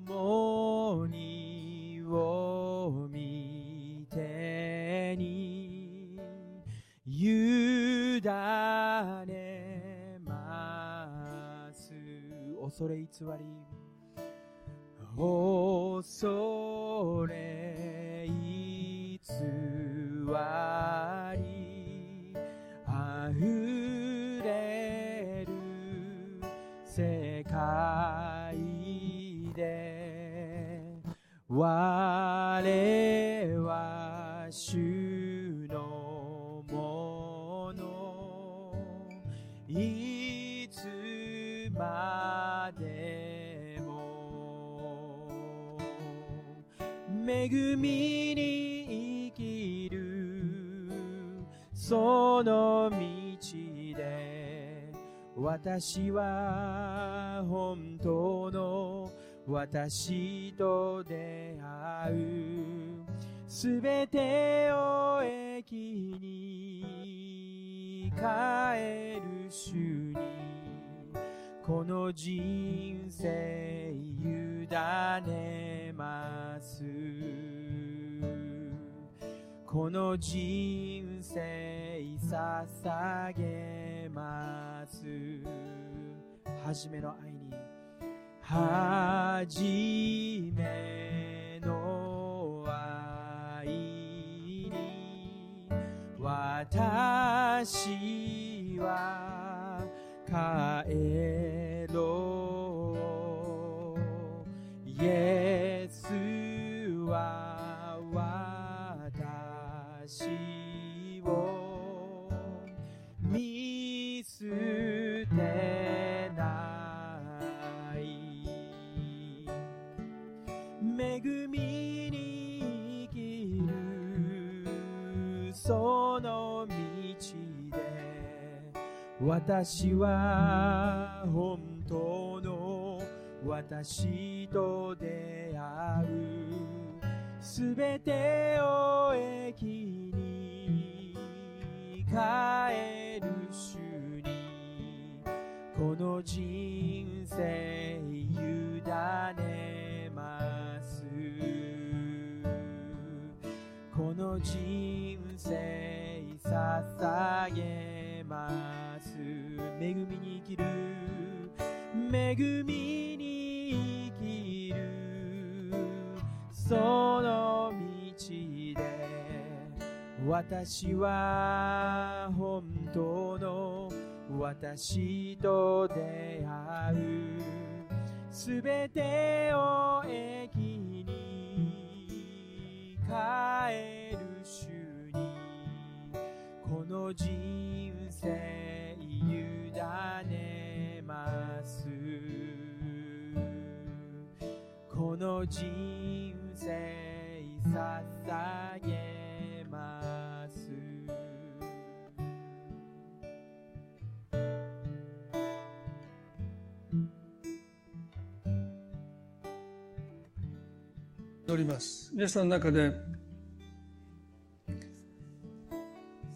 荷を見てに委ねます。恐れ偽り恐れ偽りあふれる世界。我は主のもの。いつまでも。恵みに生きるその道で。私は本当の私と出会う。すべてを駅に帰る主に。この人生委ねます。この人生捧げます。初めの愛にはじめの愛に私は帰る。私は本当の私と出会うすべてを駅に帰る主にこの人生委ねます。この人生捧げます。恵みに生きる。恵みに生きる。その道で。私は本当の。私と出会う。すべてを駅に。帰る主に。この人生ねます。この人生捧げます。乗ります。皆さんの中で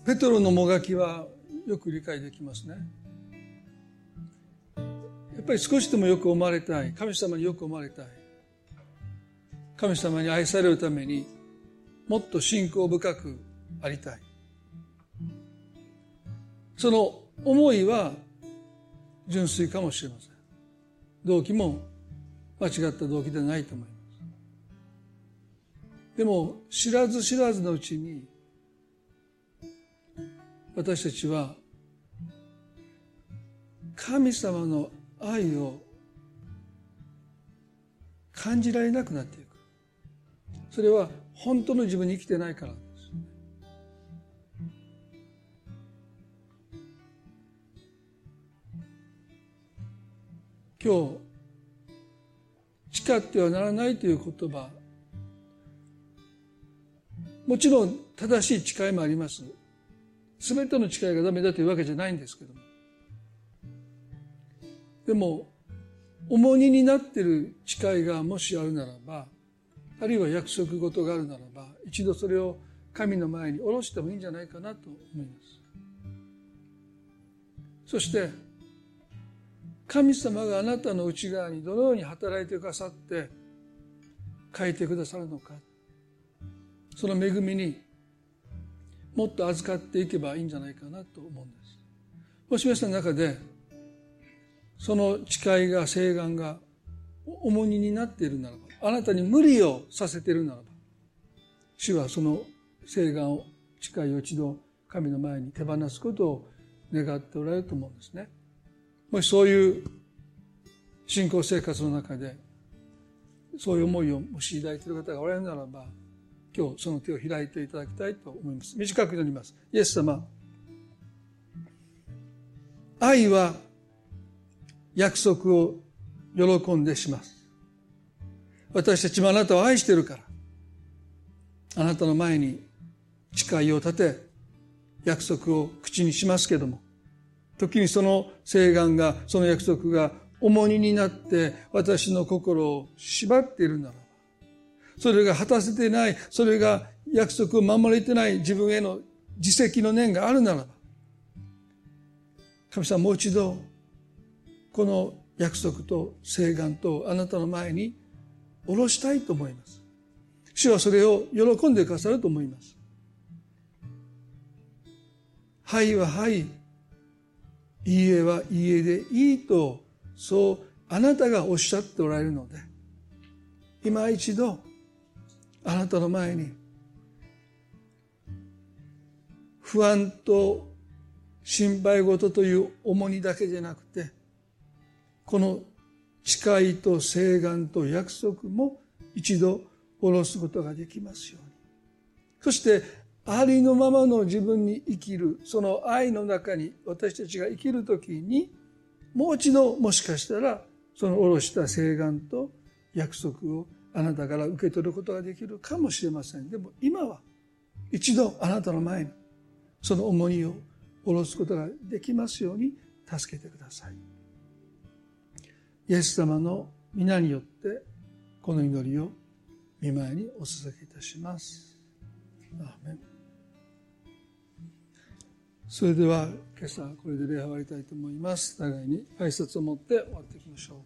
ペトロのもがきはよく理解できますね。やっぱり少しでもよく思われたい。神様によく思われたい。神様に愛されるためにもっと信仰深くありたい。その思いは純粋かもしれません。動機も間違った動機ではないと思います。でも知らず知らずのうちに私たちは神様の愛を感じられなくなっていくそれは本当の自分に生きてないからです今日誓ってはならないという言葉もちろん正しい誓いもあります。全ての誓いがダメだというわけじゃないんですけども。でも、重荷になってる誓いがもしあるならば、あるいは約束事があるならば、一度それを神の前に下ろしてもいいんじゃないかなと思います。そして、神様があなたの内側にどのように働いてくださって書いてくださるのか。その恵みにもっと預かっていけばいいんじゃないかなと思うんです。もし皆さんの中でその誓いが誓願が重荷になっているならばあなたに無理をさせているならば主はその誓願を誓いを一度神の前に手放すことを願っておられると思うんですね。もしそういう信仰生活の中でそういう思いをもし抱いている方がおられるならば今日その手を開いていただきたいと思います。短くなります。イエス様。愛は約束を喜んでします。私たちもあなたを愛してるから、あなたの前に誓いを立て、約束を口にしますけども、時にその誓願が、その約束が重荷になって私の心を縛っているならば。それが果たせてない、それが約束を守れてない自分への自責の念があるならば、神様もう一度、この約束と誓願とあなたの前に下ろしたいと思います。主はそれを喜んでくださると思います。はいははい、いいえはいいえでいいと、そうあなたがおっしゃっておられるので、今一度あなたの前に不安と心配事という重荷だけじゃなくてこの誓いと誓願と約束も一度下ろすことができますように。そしてありのままの自分に生きるその愛の中に私たちが生きる時にもう一度もしかしたらその下ろした誓願と約束をあなたから受け取ることができるかもしれません。でも今は一度あなたの前にその重荷を下ろすことができますように助けてください。イエス様の皆によってこの祈りを見舞いにお捧げいたします。それでは今朝これで礼拝終わりたいと思います。互いに挨拶を持って終わっていきましょう。